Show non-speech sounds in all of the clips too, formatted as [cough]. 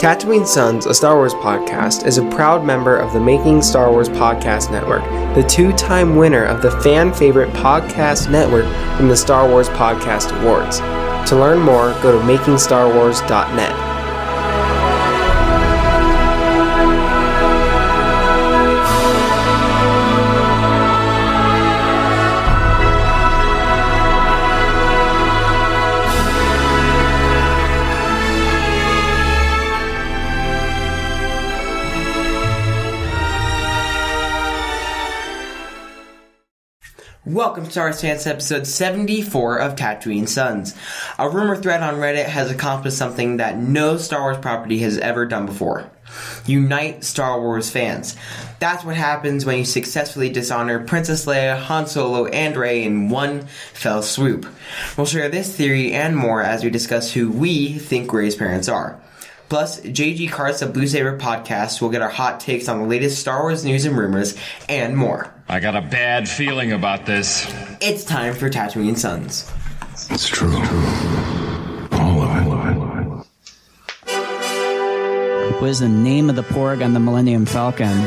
Tatooine Sons, a Star Wars podcast, is a proud member of the Making Star Wars Podcast Network, the two time winner of the fan favorite podcast network from the Star Wars Podcast Awards. To learn more, go to makingstarwars.net. Welcome to Star Wars Fans episode 74 of Tatooine Sons. A rumor thread on Reddit has accomplished something that no Star Wars property has ever done before. Unite Star Wars fans. That's what happens when you successfully dishonor Princess Leia, Han Solo, and Rey in one fell swoop. We'll share this theory and more as we discuss who we think Rey's parents are. Plus, JG Carts of Blue Saber podcast will get our hot takes on the latest Star Wars news and rumors, and more. I got a bad feeling about this. It's time for Tatooine Sons. It's true. All of it. What is the name of the porg on the Millennium Falcon?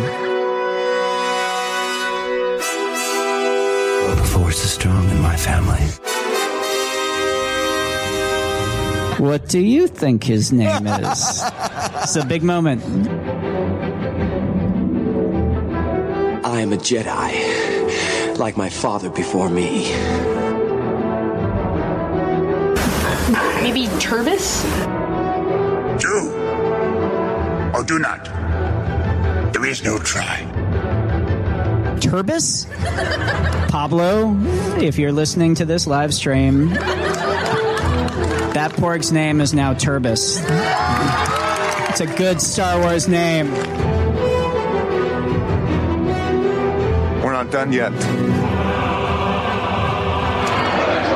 The force is strong in my family. What do you think his name is? [laughs] it's a big moment. I am a Jedi, like my father before me. Maybe Turbis? Do or do not. There is no try. Turbis? Pablo, if you're listening to this live stream, that porg's name is now Turbis. It's a good Star Wars name. We're not done yet.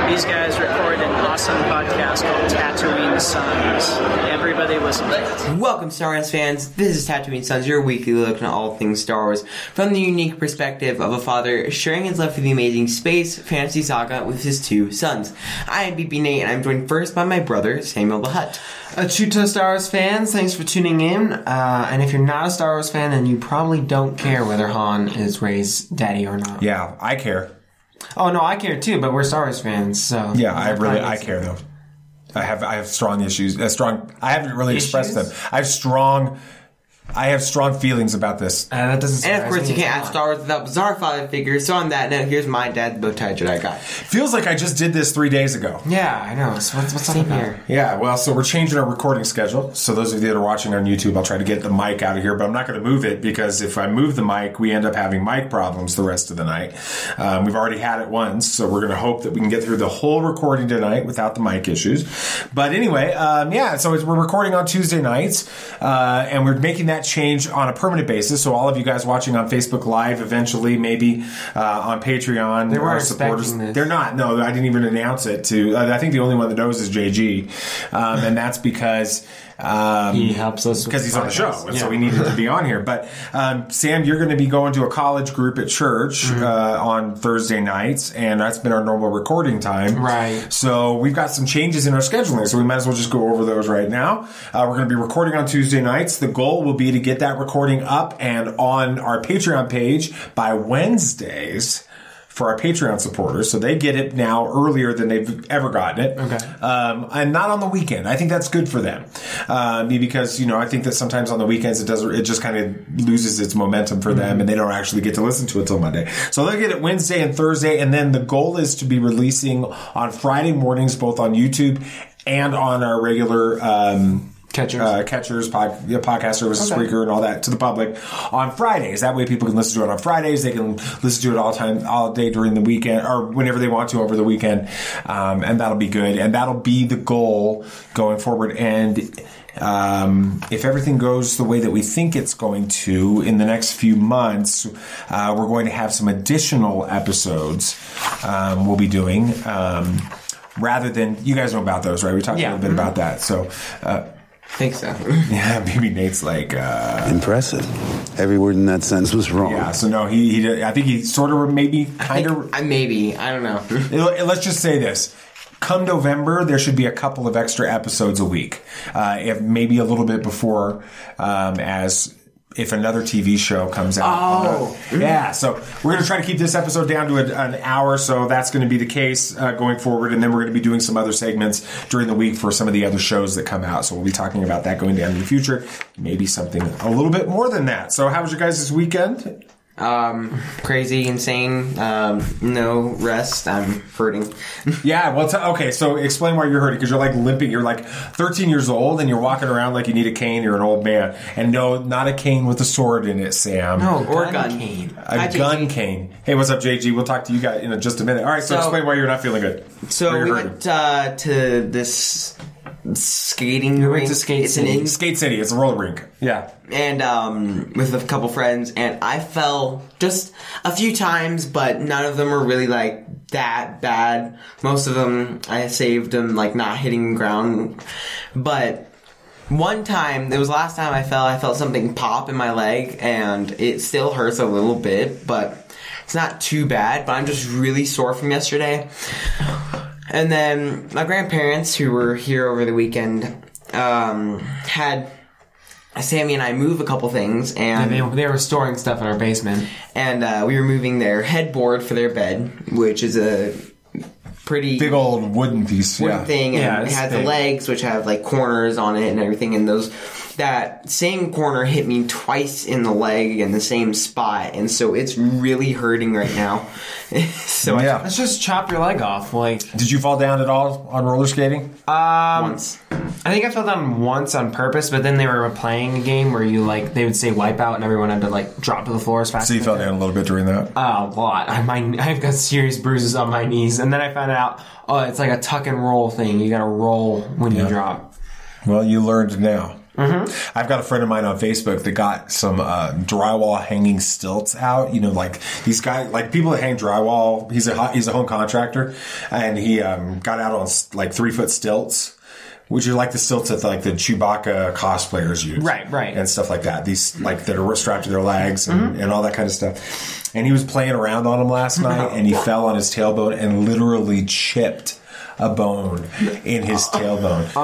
These guys record an awesome podcast called Tatooine Sons. Everybody listen to it. Welcome, Star Wars fans. This is Tatooine Sons, your weekly look at all things Star Wars from the unique perspective of a father sharing his love for the amazing space fantasy saga with his two sons. I am BB Nate, and I'm joined first by my brother, Samuel the Hutt. Uh, Chuto Star Wars fans, thanks for tuning in. Uh, and if you're not a Star Wars fan, then you probably don't care whether Han is Rey's daddy or not. Yeah, I care. Oh no, I care too, but we're Star Wars fans, so Yeah, I really I care though. I have I have strong issues. Uh, strong. I haven't really expressed them. I have strong. I have strong feelings about this. Uh, that doesn't. And And of of course, course, you you can't can't have Star Wars without bizarre father figures. So on that note, here's my dad's bow tie Jedi guy. Feels like I just did this three days ago. Yeah, I know. So what's what's up here. Yeah, well, so we're changing our recording schedule. So those of you that are watching on YouTube, I'll try to get the mic out of here, but I'm not going to move it because if I move the mic, we end up having mic problems the rest of the night. Um, we've already had it once, so we're going to hope that we can get through the whole recording tonight without the mic issues. But anyway, um, yeah, so we're recording on Tuesday nights, uh, and we're making that change on a permanent basis. So all of you guys watching on Facebook Live, eventually, maybe uh, on Patreon, They our supporters, this. they're not. No, I didn't even announce it to. Uh, I think the only one that knows is JG, um, and that's because. Um, He helps us because he's on the show, and so Yeah. we needed to be on here. But um, Sam, you're going to be going to a college group at church Mm-hmm. uh, on Thursday nights, and that's been our normal recording time. Right. So we've got some changes in our scheduling, so we might as well just go over those right now. Uh, we're going to be recording on Tuesday nights. The goal will be to get that recording up and on our Patreon page by Wednesdays for our Patreon supporters, so they get it now earlier than they've ever gotten it. Okay. Um, and not on the weekend. I think that's good for them, uh, because you know I think that sometimes on the weekends it does it just kind of loses its momentum for them, and they don't actually get to listen to it till Monday. So they'll get it Wednesday and Thursday, and then the goal is to be releasing on Friday mornings, both on YouTube and on our regular. Um, Catchers. uh, catchers, pod, yeah, podcast services, Okay. Spreaker, and all that to the public on Fridays. That way, people can listen to it on Fridays. They can listen to it all time, all day during the weekend, or whenever they want to over the weekend, um, and that'll be good. And that'll be the goal going forward. And um, if everything goes the way that we think it's going to in the next few months, uh, we're going to have some additional episodes um, we'll be doing. Um, rather than you guys know about those, right? We talked Yeah. a little bit about that. So. Uh, think [laughs] so. yeah, maybe Nate's like uh, impressive. Every word in that sentence was wrong. Yeah, so no, he, he I think he sort of maybe kind of maybe I don't know. [laughs] let's just say this. come November, there should be a couple of extra episodes a week, uh, if maybe a little bit before, um, as if another TV show comes out. Oh. Uh, yeah. So we're going to try to keep this episode down to a, an hour. So that's going to be the case uh, going forward. And then we're going to be doing some other segments during the week for some of the other shows that come out. So we'll be talking about that going down in the future. Maybe something a little bit more than that. So how was your guys' weekend? Um, crazy, insane. Um, no rest. I'm hurting. [laughs] Yeah, well, t- okay. So explain why you're hurting because you're like limping. You're like 13 years old and you're walking around like you need a cane. You're an old man, and no, not a cane with a sword in it, Sam. No, or gun gun cane. a Hi, gun JG. cane. Hey, what's up, JG? We'll talk to you guys in just a minute. All right. So, So- explain why you're not feeling good. So we hurting. went uh, to this skating. We went rink. to Skate it's an City. in- Skate City. It's a roller rink. Yeah. and um, with a couple friends, and I fell just a few times, but none of them were really like that bad. Most of them, I saved them like not hitting the ground, but one time, it was last time I fell, I felt something pop in my leg, and it still hurts a little bit, but it's not too bad. But I'm just really sore from yesterday. And then my grandparents, who were here over the weekend, um, had Sammy and I move a couple things, and They, they were storing stuff in our basement. and uh, we were moving their headboard for their bed, which is a pretty Big old wooden piece. wooden Yeah. thing, and Yeah, it it's has the legs, which have like corners on it and everything. And those that same corner hit me twice in the leg in the same spot, and so it's really hurting right now. [laughs] so Yeah. Let's just chop your leg off. Like, Did you fall down at all on roller skating? I once. I think I fell down once on purpose, but then they were playing a game where you like they would say wipeout and everyone had to like drop to the floor as fast. So you as fell down a little bit during that. Uh, a lot. I, my, I've got serious bruises on my knees, and then I found out, oh, it's like a tuck and roll thing. You got to roll when you drop. Well, you learned now. Mm-hmm. I've got a friend of mine on Facebook that got some uh, drywall hanging stilts out. You know, like these guys, like people that hang drywall. He's a he's a home contractor, and he um, got out on like three foot stilts. Which are like the stilts that like the Chewbacca cosplayers use, Right, right. and stuff like that. These like that are strapped to their legs and, and all that kind of stuff. And he was playing around on them last [laughs] night, and he fell on his tailbone and literally chipped a bone in his tailbone.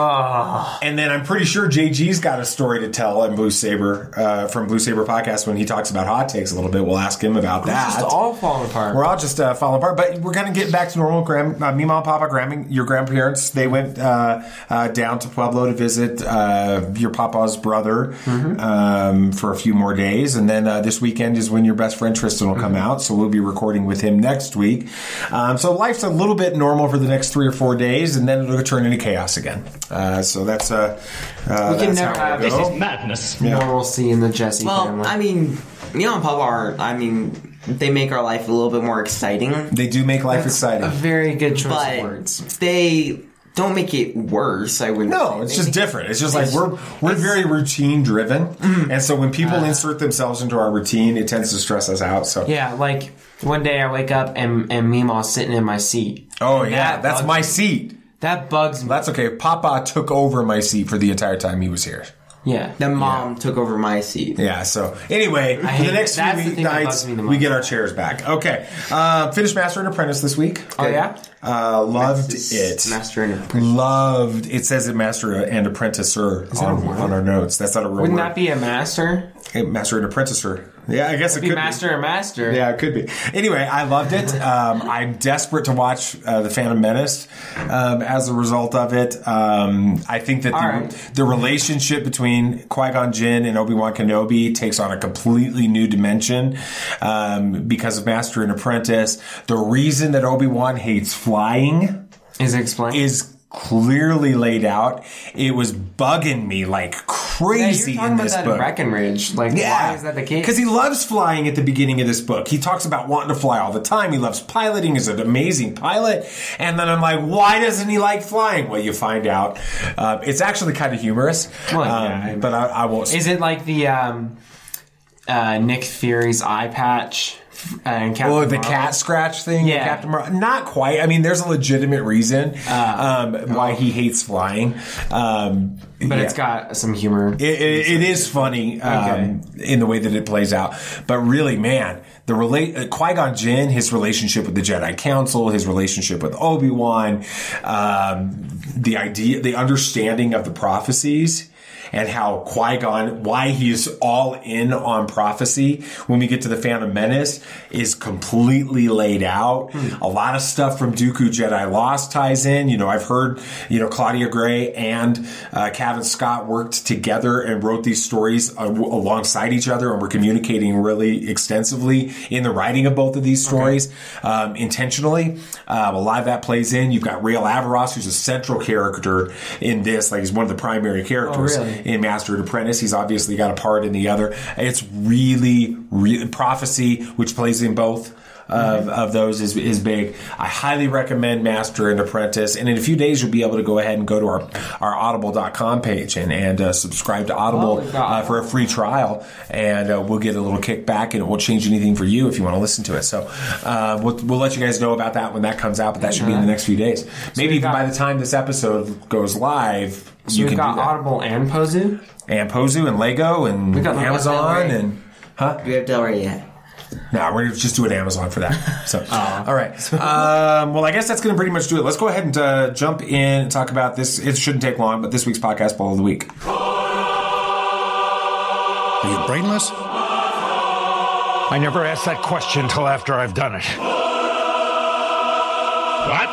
And then I'm pretty sure JG's got a story to tell in Blue Saber uh, from Blue Saber podcast when he talks about hot takes a little bit. We'll ask him about that. Just all falling apart. We're all just uh, falling apart, but we're gonna get back to normal. Grand, uh, me, mom, papa, grand, your grandparents, they went uh, uh, down to Pueblo to visit uh, your papa's brother um, for a few more days, and then uh, this weekend is when your best friend Tristan will come out. So we'll be recording with him next week. Um, so life's a little bit normal for the next three or four days, and then it'll turn into chaos again. Uh, so that's uh, uh, We can that's never how have this go. is Madness. normalcy in the Jesse Well, family. I mean, Neon Pub are. I mean, they make our life a little bit more exciting, They do make life exciting. a very good choice but of words. they don't make it worse. I wouldn't. No, say. it's just different. It's just like we're we're very routine driven, Mm-hmm. and so when people Uh. insert themselves into our routine, it tends to stress us out. So, Yeah, like one day I wake up and and Meemaw's sitting in my seat. Oh And yeah, that that's bugs my me. seat. That bugs me. That's okay. Papa took over my seat for the entire time he was here. Yeah. Then mom took over my seat. Yeah. So anyway, for the next it. Few the thing that weeknights, bugs me the we get our chairs back. Okay. Uh, finished Master and Apprentice this week. Oh, yeah? Uh, loved This it. is Master and Apprentice. Loved. It says it Master and Apprentice that on, on our notes. That's not a real Wouldn't word. that be a master? Hey, Master and Apprenticer. Yeah, I guess it Be could be master and master. Yeah, it could be. Anyway, I loved it. [laughs] Um, I'm desperate to watch uh, the Phantom Menace. Um, as a result of it, um, I think that the, right. the relationship between Qui Gon Jinn and Obi Wan Kenobi takes on a completely new dimension um, because of Master and Apprentice. The reason that Obi Wan hates flying Is explained? is clearly laid out. It was bugging me like yeah, crazy you're talking in about this that book. Breckenridge. Like, why is that the case? Because he loves flying at the beginning of this book. He talks about wanting to fly all the time. He loves piloting. He's an amazing pilot. And then I'm like, why doesn't he like flying? Well, you find out. Uh, it's actually kind of humorous. Well, Um, yeah. but I, I won't. Is it like the um, uh, Nick Fury's eye patch and Captain Well, the Marvel. cat scratch thing, Yeah. Captain Marvel. Not quite. I mean, there's a legitimate reason Uh, um, why he hates flying. Um, but yeah. it's got some humor. It, it, it is funny um, in the way that it plays out, but really, man, the relate uh, Qui Gon Jinn, his relationship with the Jedi Council, his relationship with Obi Wan, um, the idea, the understanding of the prophecies. And how Qui Gon, why he's all in on prophecy when we get to the Phantom Menace is completely laid out. A lot of stuff from Dooku Jedi Lost ties in. You know, I've heard, you know, Claudia Gray and uh, Cavan Scott worked together and wrote these stories uh, alongside each other and were communicating really extensively in the writing of both of these stories um, intentionally. Um, a lot of that plays in. You've got Rael Averross, who's a central character in this. Like he's one of the primary characters really? In Master and Apprentice. He's obviously got a part in the other. It's really, really prophecy, which plays in both. Of, of those is, is big. I highly recommend Master and Apprentice. And in a few days, you'll be able to go ahead and go to our, our audible.com page and, and uh, subscribe to Audible Oh, uh, for a free trial. And uh, we'll get a little kickback and it won't change anything for you if you want to listen to it. So uh, we'll, we'll let you guys know about that when that comes out, but that should be in the next few days. Maybe even by the time this episode goes live, So you we've got Audible and Pozu. and Pozu and Lego and We got Amazon Del and huh? We have Del Rey yet? No, we're just doing Amazon for that. [laughs] So, all right. [laughs] Um, well, I guess that's going to pretty much do it. Let's go ahead and uh, jump in and talk about this. It shouldn't take long, but this week's podcast poll of the week. Are you brainless? I never ask that question until after I've done it. What?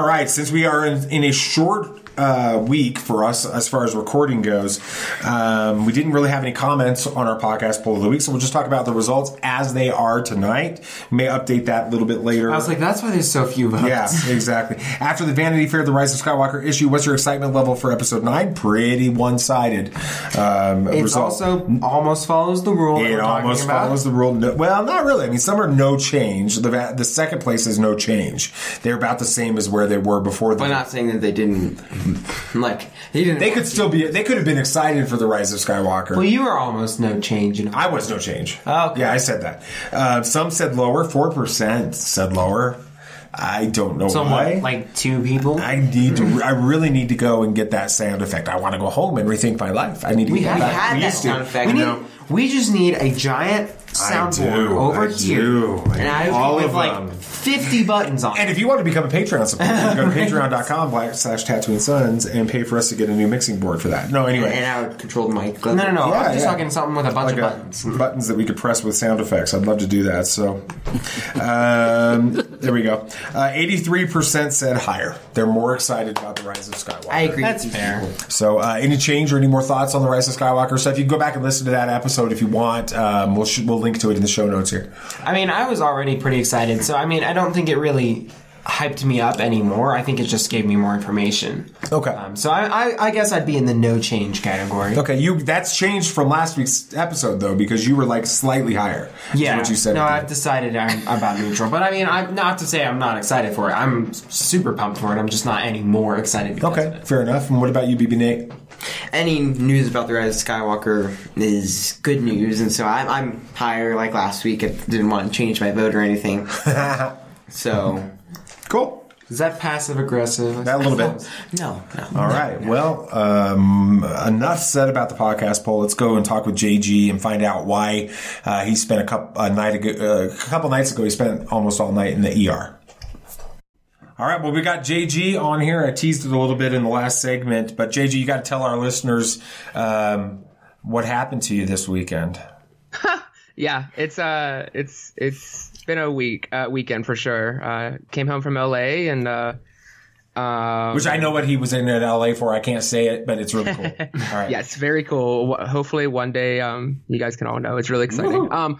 All right, since we are in, in a short uh, week for us as far as recording goes, um, we didn't really have any comments on our podcast poll of the week, so we'll just talk about the results as they are tonight. We may update that a little bit later. I was like, that's why there's so few votes. Yeah, exactly. After the Vanity Fair, The Rise of Skywalker issue, what's your excitement level for episode 9? Pretty one sided. Um, It result. also almost follows the rule. It almost follows the rule. No, well, not really. I mean, some are no change. The the second place is no change. They're about the same as where they were before. The, But not saying that they didn't. Like he didn't. they could still be. They could have been excited for the Rise of Skywalker. Well, you were almost no change. In I was no change. Oh, okay. Yeah, I said that. Uh, some said lower. Four percent said lower. I don't know somewhat why. like two people. I need to. I really need to go and get that sound effect. I want to go home and rethink my life. I need to we get have had that sound effect. we, need, we just need a giant soundboard do, over I here, do. and I All with of like them. fifty buttons on. And if you want to become a Patreon supporter, you go to [laughs] patreon.com slash tatooinesons and pay for us to get a new mixing board for that. No, anyway. And I would control the mic. no, no, no. Yeah, I'm just yeah. talking something with a bunch like of a- buttons. buttons that we could press with sound effects. I'd love to do that. So, um, [laughs] there we go. Uh, 83% said higher. They're more excited about the Rise of Skywalker. I agree. That's fair. So, uh, any change or any more thoughts on the Rise of Skywalker stuff? You can go back and listen to that episode if you want. Um, we'll sh- we'll link to it in the show notes here. I mean, I was already pretty excited, so I mean, I don't think it really hyped me up anymore. I think it just gave me more information. Okay. Um, so I, I, I guess I'd be in the no change category. Okay, you that's changed from last week's episode though because you were like slightly higher. is Yeah, what you said. No, I've decided I'm about neutral, but I mean, I'm not to say I'm not excited for it. I'm super pumped for it. I'm just not any more excited. Because Okay, of it. fair enough. And what about you, BB Nate? Any news about the Rise of Skywalker is good news, and so I'm, I'm higher. Like last week, I didn't want to change my vote or anything. [laughs] so Cool. Is that passive aggressive? That a little bit. no, no. All right. Well, um, enough said about the podcast poll. Let's go and talk with JG and find out why uh, he spent a couple a night ago, uh, a couple nights ago. He spent almost all night in the ER. All right. Well, we got JG on here. I teased it a little bit in the last segment, but JG, you got to tell our listeners um, what happened to you this weekend. [laughs] Yeah, it's uh, it's it's been a week uh, weekend for sure. Uh, came home from LA and uh, um, Which I know what he was in at LA for. I can't say it, but it's really cool. [laughs] All right. yeah, it's very cool. Hopefully, one day um, you guys can all know. It's really exciting. Um,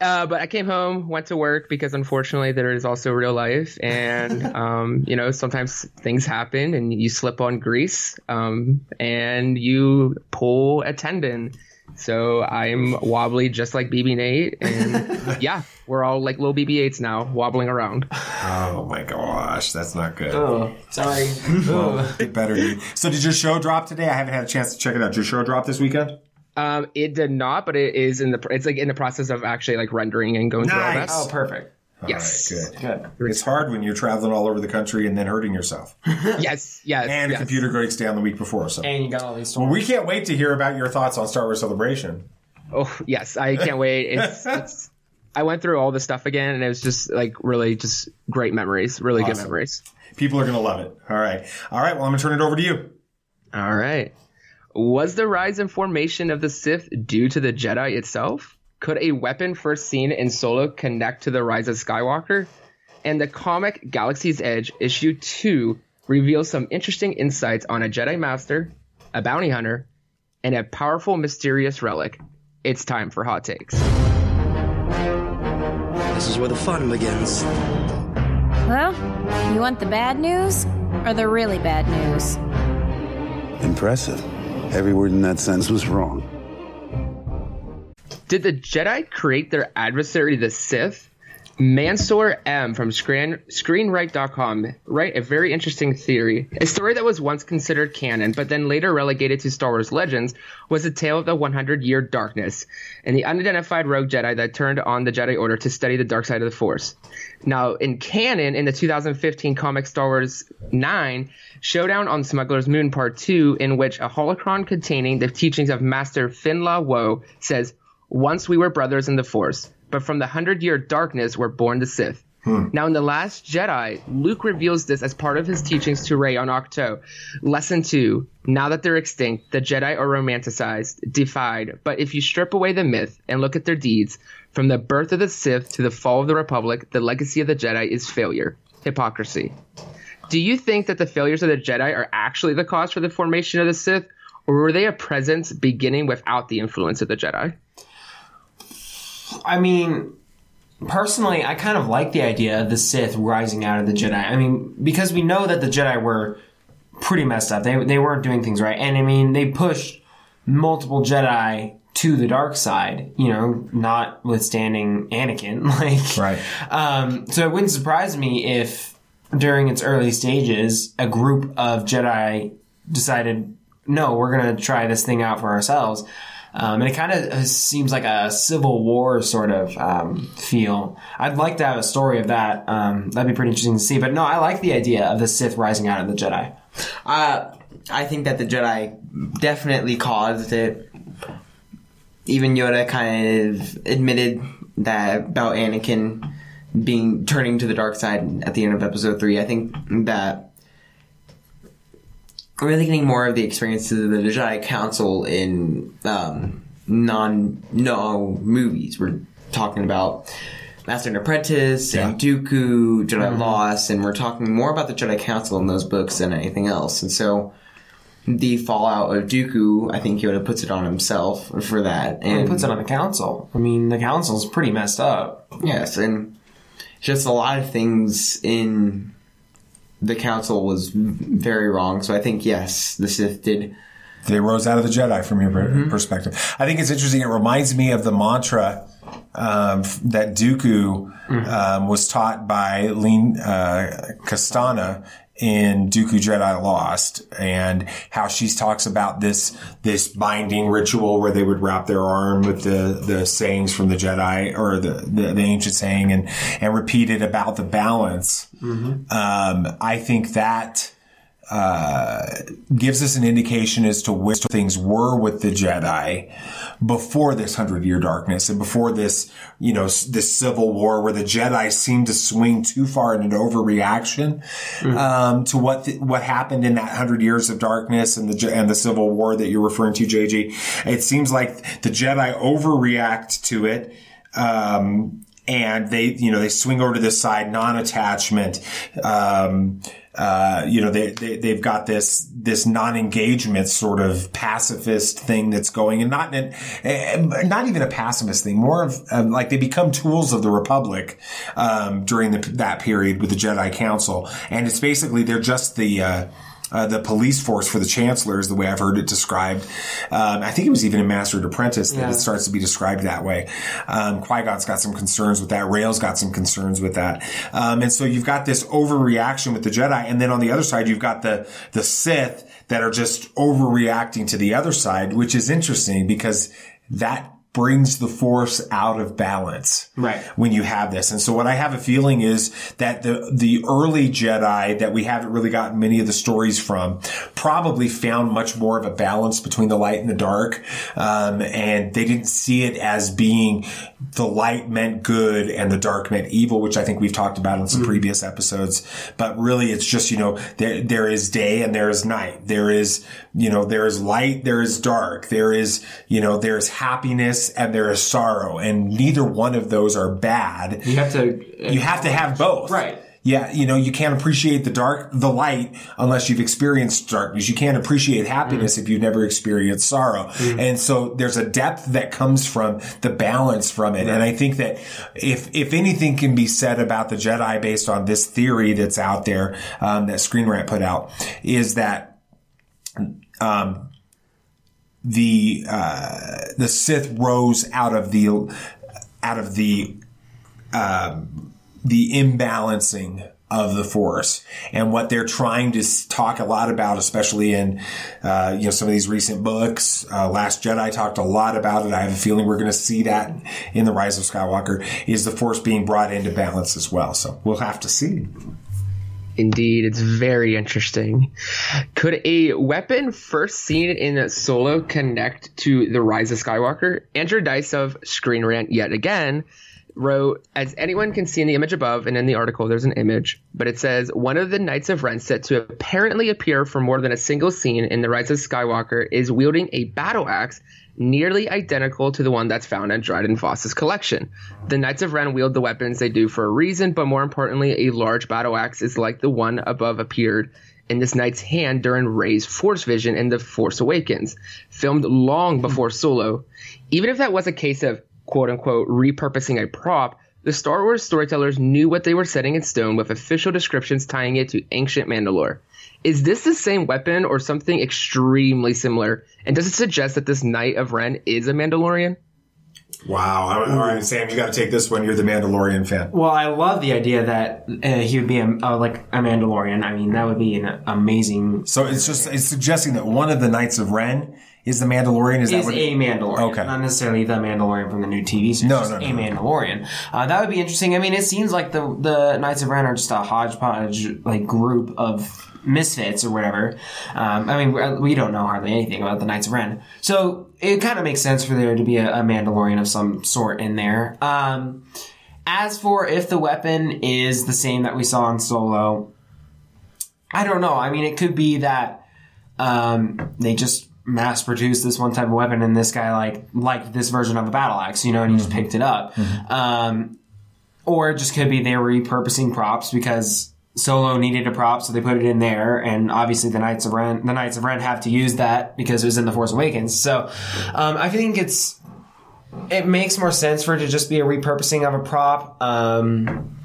uh, but I came home, went to work because unfortunately there is also real life, and [laughs] um, you know sometimes things happen and you slip on grease, um, and you pull a tendon So I'm wobbly just like BB Nate, and [laughs] yeah, we're all like little BB-8s now, wobbling around. Oh my gosh, that's not good. Oh, sorry. [laughs] Well, get better, dude. So did your show drop today? I haven't had a chance to check it out. Did your show drop this weekend? Um, it did not, but it is in the. It's like in the process of actually like rendering and going through all that. Oh, perfect. Yes. All right, good. It's hard when you're traveling all over the country and then hurting yourself. [laughs] yes, yes, and a computer breaks down the week before. So, And you got all these well, we can't wait to hear about your thoughts on Star Wars Celebration. Oh yes, I can't [laughs] wait. It's, it's I went through all the stuff again, and it was just like really just great memories, really good memories. People are going to love it. All right, all right. Well, I'm going to turn it over to you. All right. Was the rise and formation of the Sith due to the Jedi itself? Could a weapon first seen in Solo connect to the rise of Skywalker? And the comic Galaxy's Edge issue 2 reveals some interesting insights on a Jedi Master, a bounty hunter, and a powerful mysterious relic. It's time for hot takes. This is where the fun begins. Well, you want the bad news or the really bad news? Impressive. Every word in that sentence was wrong. Did the Jedi create their adversary, the Sith? Mansoor M from screen, ScreenRant.com write a very interesting theory. A story that was once considered canon, but then later relegated to Star Wars Legends, was the tale of the 100 Year Darkness and the unidentified rogue Jedi that turned on the Jedi Order to study the dark side of the Force. Now, in canon, in the 2015 comic Star Wars 9, Showdown on Smuggler's Moon Part 2, in which a holocron containing the teachings of Master Finla Woe says, Once we were brothers in the Force, but from the hundred year darkness were born the Sith. Hmm. Now, in The Last Jedi, Luke reveals this as part of his teachings to Rey on Ahch-To. Lesson 2 Now that they're extinct, the Jedi are romanticized, defied, but if you strip away the myth and look at their deeds, from the birth of the Sith to the fall of the Republic, the legacy of the Jedi is failure, hypocrisy. Do you think that the failures of the Jedi are actually the cause for the formation of the Sith, or were they a presence beginning without the influence of the Jedi? I mean, personally, I kind of like the idea of the Sith rising out of the Jedi. I mean, because we know that the Jedi were pretty messed up. They they weren't doing things right, and I mean, they pushed multiple Jedi to the dark side. You know, notwithstanding Anakin. [laughs] Like, Right. um, so it wouldn't surprise me if during its early stages, a group of Jedi decided, no, we're going to try this thing out for ourselves. Um, and it kind of seems like a civil war sort of um, feel. I'd like to have a story of that. Um, that'd be pretty interesting to see. But no, I like the idea of the Sith rising out of the Jedi. Uh, I think that the Jedi definitely caused it. Even Yoda kind of admitted that about Anakin being turning to the dark side at the end of Episode Three. I think that really getting more of the experiences of the Jedi Council in um, non no movies. We're talking about Master and Apprentice and Dooku, Jedi Lost, and we're talking more about the Jedi Council in those books than anything else. And so the fallout of Dooku, I think Yoda puts it on himself for that. And he puts it on the council. I mean, the council's pretty messed up. Yes, and just a lot of things in the council was very wrong. So I think yes, the Sith did. They rose out of the Jedi from your per- perspective. I think it's interesting. It reminds me of the mantra um, that Dooku um, was taught by Lene uh, Kostana in Dooku Jedi Lost, and how she talks about this this binding ritual where they would wrap their arm with the the sayings from the Jedi or the the, the ancient saying and and repeat it about the balance. Um, I think that uh, gives us an indication as to where things were with the Jedi before this hundred year darkness and before this, you know, this civil war where the Jedi seemed to swing too far in an overreaction um, to what th- what happened in that hundred years of darkness and the and the civil war that you're referring to, JG. It seems like the Jedi overreact to it. Um, and they, you know, they swing over to this side, non-attachment. Um, uh, you know, they, they, they've got this, this non-engagement sort of pacifist thing that's going and not, not even a pacifist thing, more of um, like they become tools of the Republic, um, during the, that period with the Jedi Council. And it's basically, they're just the, uh, uh, the police force for the Chancellor is the way I've heard it described. Um, I think it was even in Master and Apprentice that Yeah. it starts to be described that way. Um, Qui Gon's got some concerns with that. Rael's got some concerns with that. Um, and so you've got this overreaction with the Jedi, and then on the other side you've got the the Sith that are just overreacting to the other side, which is interesting because that brings the force out of balance Right. when you have this. And so what I have a feeling is that the, the early Jedi that we haven't really gotten many of the stories from probably found much more of a balance between the light and the dark. Um, and they didn't see it as being the light meant good and the dark meant evil, which I think we've talked about in some previous episodes. But really it's just, you know, there, there is day and there is night. There is, you know, there is light, there is dark. There is, you know, there is happiness and there is sorrow. And neither one of those are bad. You have to. You have to have both. Right. Yeah, you know, you can't appreciate the dark, the light unless you've experienced darkness. You can't appreciate happiness if you've never experienced sorrow. And so there's a depth that comes from the balance from it. And I think that if, if anything can be said about the Jedi based on this theory that's out there, um, that Screen Rant put out is that, um, the, uh, the Sith rose out of the, out of the, um, the imbalancing of the force and what they're trying to talk a lot about, especially in, uh, you know, some of these recent books. Uh, Last Jedi talked a lot about it. I have a feeling we're going to see that in the Rise of Skywalker is the force being brought into balance as well. So we'll have to see. Indeed, it's very interesting. Could a weapon first seen in Solo connect to the Rise of Skywalker? Andrew Dice of Screen Rant yet again wrote, as anyone can see in the image above, and in the article there's an image, but it says one of the Knights of Ren set to apparently appear for more than a single scene in the Rise of Skywalker is wielding a battle axe nearly identical to the one that's found in Dryden Voss's collection. The Knights of Ren wield the weapons they do for a reason, but more importantly, a large battle axe is like the one above appeared in this knight's hand during Rey's Force vision in The Force Awakens, filmed long hmm. before Solo. Even if that was a case of quote unquote repurposing a prop, the Star Wars storytellers knew what they were setting in stone with official descriptions tying it to ancient Mandalore. Is this the same weapon or something extremely similar? And does it suggest that this Knight of Ren is a Mandalorian? Wow. All right, Sam, you got to take this one. You're the Mandalorian fan. Well, I love the idea that uh, he would be a, uh, like a Mandalorian. I mean, that would be an amazing. So it's just it's suggesting that one of the Knights of Ren is the Mandalorian. Is, Is, that what a Mandalorian, Okay. not necessarily the Mandalorian from the new TV series. No, no, no, a no. Mandalorian. Uh, that would be interesting. I mean, it seems like the the Knights of Ren are just a hodgepodge like group of misfits or whatever. Um, I mean, we- don't know hardly anything about the Knights of Ren, so it kind of makes sense for there to be a, a Mandalorian of some sort in there. Um, as for if the weapon is the same that we saw in Solo, I don't know. I mean, it could be that um, they just mass produced this one type of weapon, and this guy like liked this version of a battle axe, you know, and he just picked it up. Um, or it just could be they were repurposing props because Solo needed a prop, so they put it in there, and obviously the Knights of Ren, the Knights of Ren have to use that because it was in the Force Awakens. So um, I think it's it makes more sense for it to just be a repurposing of a prop. Um,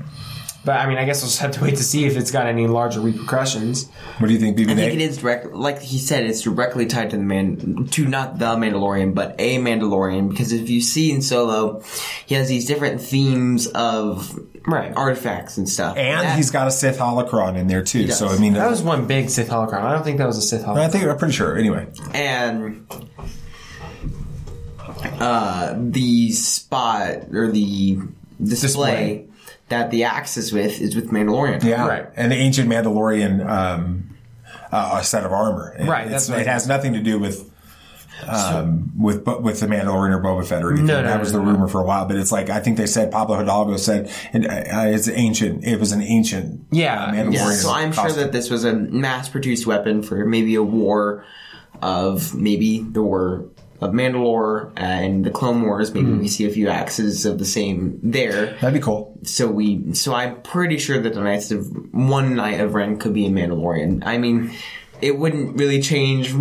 but I mean, I guess we'll just have to wait to see if it's got any larger repercussions. What do you think, BB? I think it is direct, like he said, it's directly tied to the man, to not the Mandalorian, but a Mandalorian. Because if you see in Solo, he has these different themes of right artifacts and stuff. And That- he's got a Sith holocron in there too. So I mean, that was one big Sith holocron. I don't think that was a Sith holocron. I think I'm pretty sure. Anyway, and uh, the spot or the display, that the axe is with is with Mandalorian. yeah, right. An ancient Mandalorian um, uh, a set of armor. It- Right, it's- that's right. It has nothing to do with. Um, with with the Mandalorian or Boba Fett or anything. No, no, that no, was no, the no. rumor for a while, but it's like I think they said Pablo Hidalgo said and, uh, it's ancient. It was an ancient. Yeah, uh, Mandalorian. Yeah, so I'm sure that this was a mass-produced weapon for maybe a war of maybe the war of Mandalore and the Clone Wars. Maybe Hmm. we see a few axes of the same there. That'd be cool. So we, so I'm pretty sure that the Knights of one Knight of Ren could be a Mandalorian. I mean, it wouldn't really change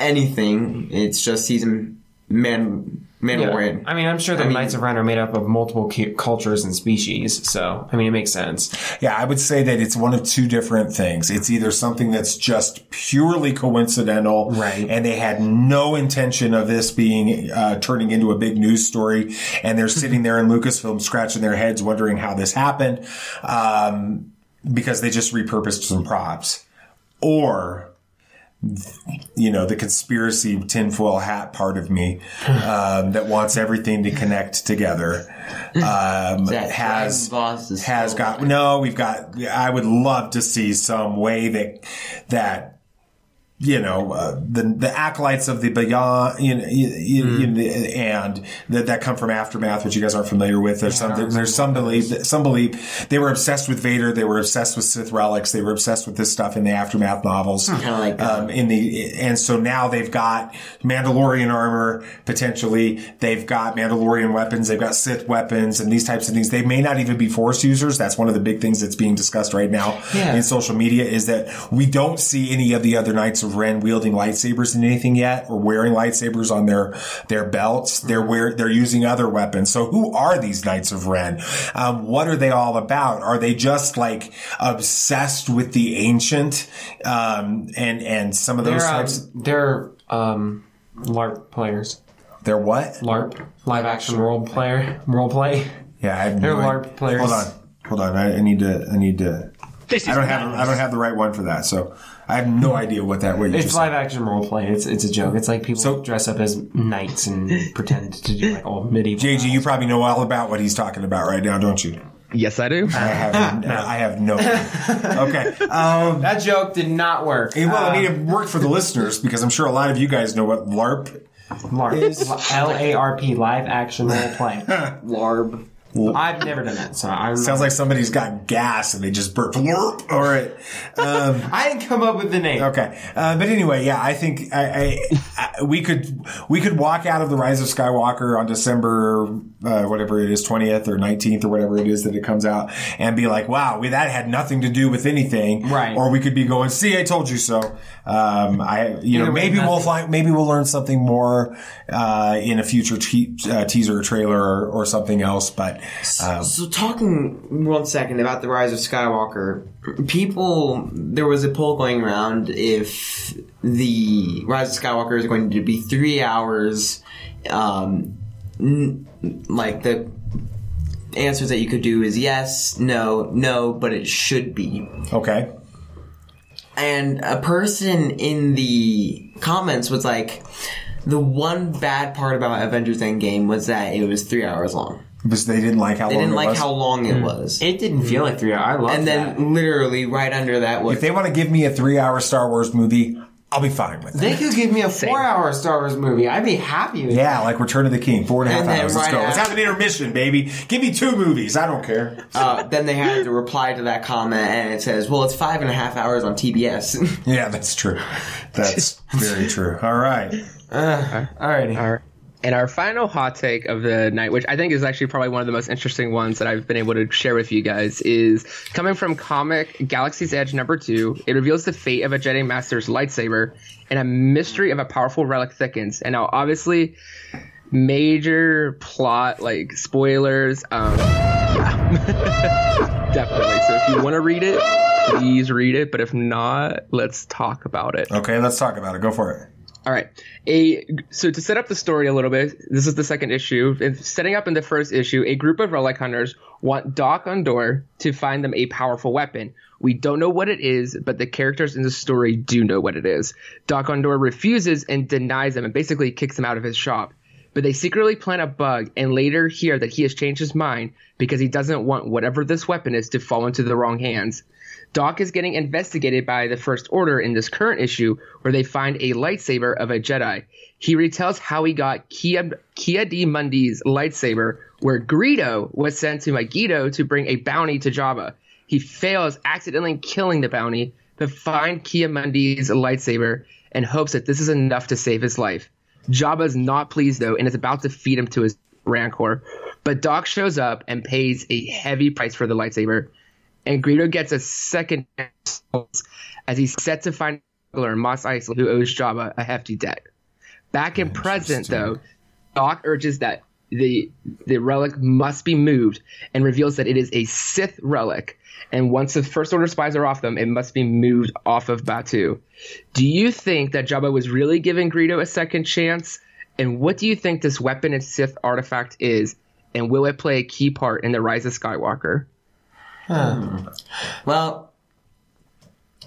anything. It's just he's a man. Mandalorian. I mean, I'm sure the I mean- Knights of Ren are made up of multiple cu- cultures and species, so I mean, it makes sense. Yeah, I would say that it's one of two different things. It's either something that's just purely coincidental, Right. And they had no intention of this being uh, turning into a big news story, and they're [laughs] sitting there in Lucasfilm scratching their heads, wondering how this happened, um, because they just repurposed some props, or you know, the conspiracy tinfoil hat part of me um, that wants everything to connect together um, That has has got no. We've got. I would love to see some way that that you know uh, the the acolytes of the beyond you know, you, you, Hmm. you and that that come from aftermath which you guys aren't familiar with. There's some there's some belief some belief they were obsessed with Vader they were obsessed with Sith relics they were obsessed with this stuff in the aftermath novels. Kinda like um, in the and so now they've got Mandalorian armor potentially. They've got Mandalorian weapons they've got Sith weapons and these types of things. They may not even be Force users. That's one of the big things that's being discussed right now Yeah. in social media is that we don't see any of the other Knights of Ren wielding lightsabers in anything yet or wearing lightsabers on their their belts they're wear, they're using other weapons. So who are these Knights of Ren? Um, what are they all about? Are they just like obsessed with the ancient um, and and some of those They're um, types they're um, LARP players. they're what? LARP, live action role player, role play. yeah I have They're no LARP idea. players. hold on. Hold on. I, I need to I need to This I don't have I don't have the right one for that so I have no idea what that what you It's just live action role play. It's it's a joke. It's like people So- dress up as knights and pretend to do like all medieval. JG, you probably know all about what he's talking about right now, don't you? Yes, I do. I have, [laughs] I have no. okay. Um, that joke did not work. well, I mean, Uh, it worked for the listeners because I'm sure a lot of you guys know what LARP. LARP, is L A R P, live action role play. Larb. [laughs] I've never done that, so I'm. Sounds like somebody's got gas and they just LARP. All right. Um, [laughs] I didn't come up with the name. Okay, uh, but anyway, yeah, I think I, I, I, we could we could walk out of the Rise of Skywalker on December uh, whatever it is, twentieth or nineteenth or whatever it is that it comes out, and be like, wow, we, that had nothing to do with anything, Right. Or we could be going, see, I told you so. Um, I, you know, Either way, maybe we'll find, maybe we'll learn something more uh, in a future te- uh, teaser or trailer or, or something else, but. Um, So talking one second about the rise of Skywalker, people there was a poll going around if the rise of Skywalker is going to be three hours. Um, n- like the answers that you could do is yes, no, no, but it should be. okay. And a person in the comments was like, the one bad part about Avengers Endgame was that it was three hours long. Because they didn't like how long it was. They long didn't it like was. how long it was. It didn't feel like three hours. I love that. and that. then literally right under that was if they want to give me a three-hour Star Wars movie, I'll be fine with it. They could give me a [laughs] four-hour Star Wars movie. I'd be happy with Yeah, like Return of the King, four and a half And then hours. Let's right go. Let's have an intermission, baby. Give me two movies. I don't care. [laughs] uh, then they had to reply to that comment and it says, well, it's five and a half hours on TBS. [laughs] Yeah, that's true. That's very true. All right. Uh, alrighty. All right. And our final hot take of the night, which I think is actually probably one of the most interesting ones that I've been able to share with you guys, is coming from comic Galaxy's Edge number two. It reveals the fate of a Jedi Master's lightsaber, and a mystery of a powerful relic thickens. And now, obviously, major plot like spoilers. Um, [laughs] definitely. So if you want to read it, please read it. But if not, let's talk about it. Okay, let's talk about it. Go for it. All right. A so to set up the story a little bit, this is the second issue. Setting up in the first issue, a group of relic hunters want Dok-Ondar to find them a powerful weapon. We don't know what it is, but the characters in the story do know what it is. Dok-Ondar refuses and denies them and basically kicks them out of his shop. But they secretly plant a bug and later hear that he has changed his mind because he doesn't want whatever this weapon is to fall into the wrong hands. Doc is getting investigated by the First Order in this current issue, where they find a lightsaber of a Jedi. He retells how he got Kia, Ki-Adi-Mundi's lightsaber, where Greedo was sent to Megiddo to bring a bounty to Jabba. He fails, accidentally killing the bounty, but finds Kia Mundi's lightsaber and hopes that this is enough to save his life. Jabba is not pleased though and is about to feed him to his Rancor, but Doc shows up and pays a heavy price for the lightsaber and Greedo gets a second as he's set to find a smuggler Mos Eisley who owes Jabba a hefty debt. Back in present, though, Doc urges that the the relic must be moved and reveals that it is a Sith relic. And once the First Order spies are off them, it must be moved off of Batuu. Do you think that Jabba was really giving Greedo a second chance? And what do you think this weapon and Sith artifact is? And will it play a key part in the rise of Skywalker? Hmm. Well,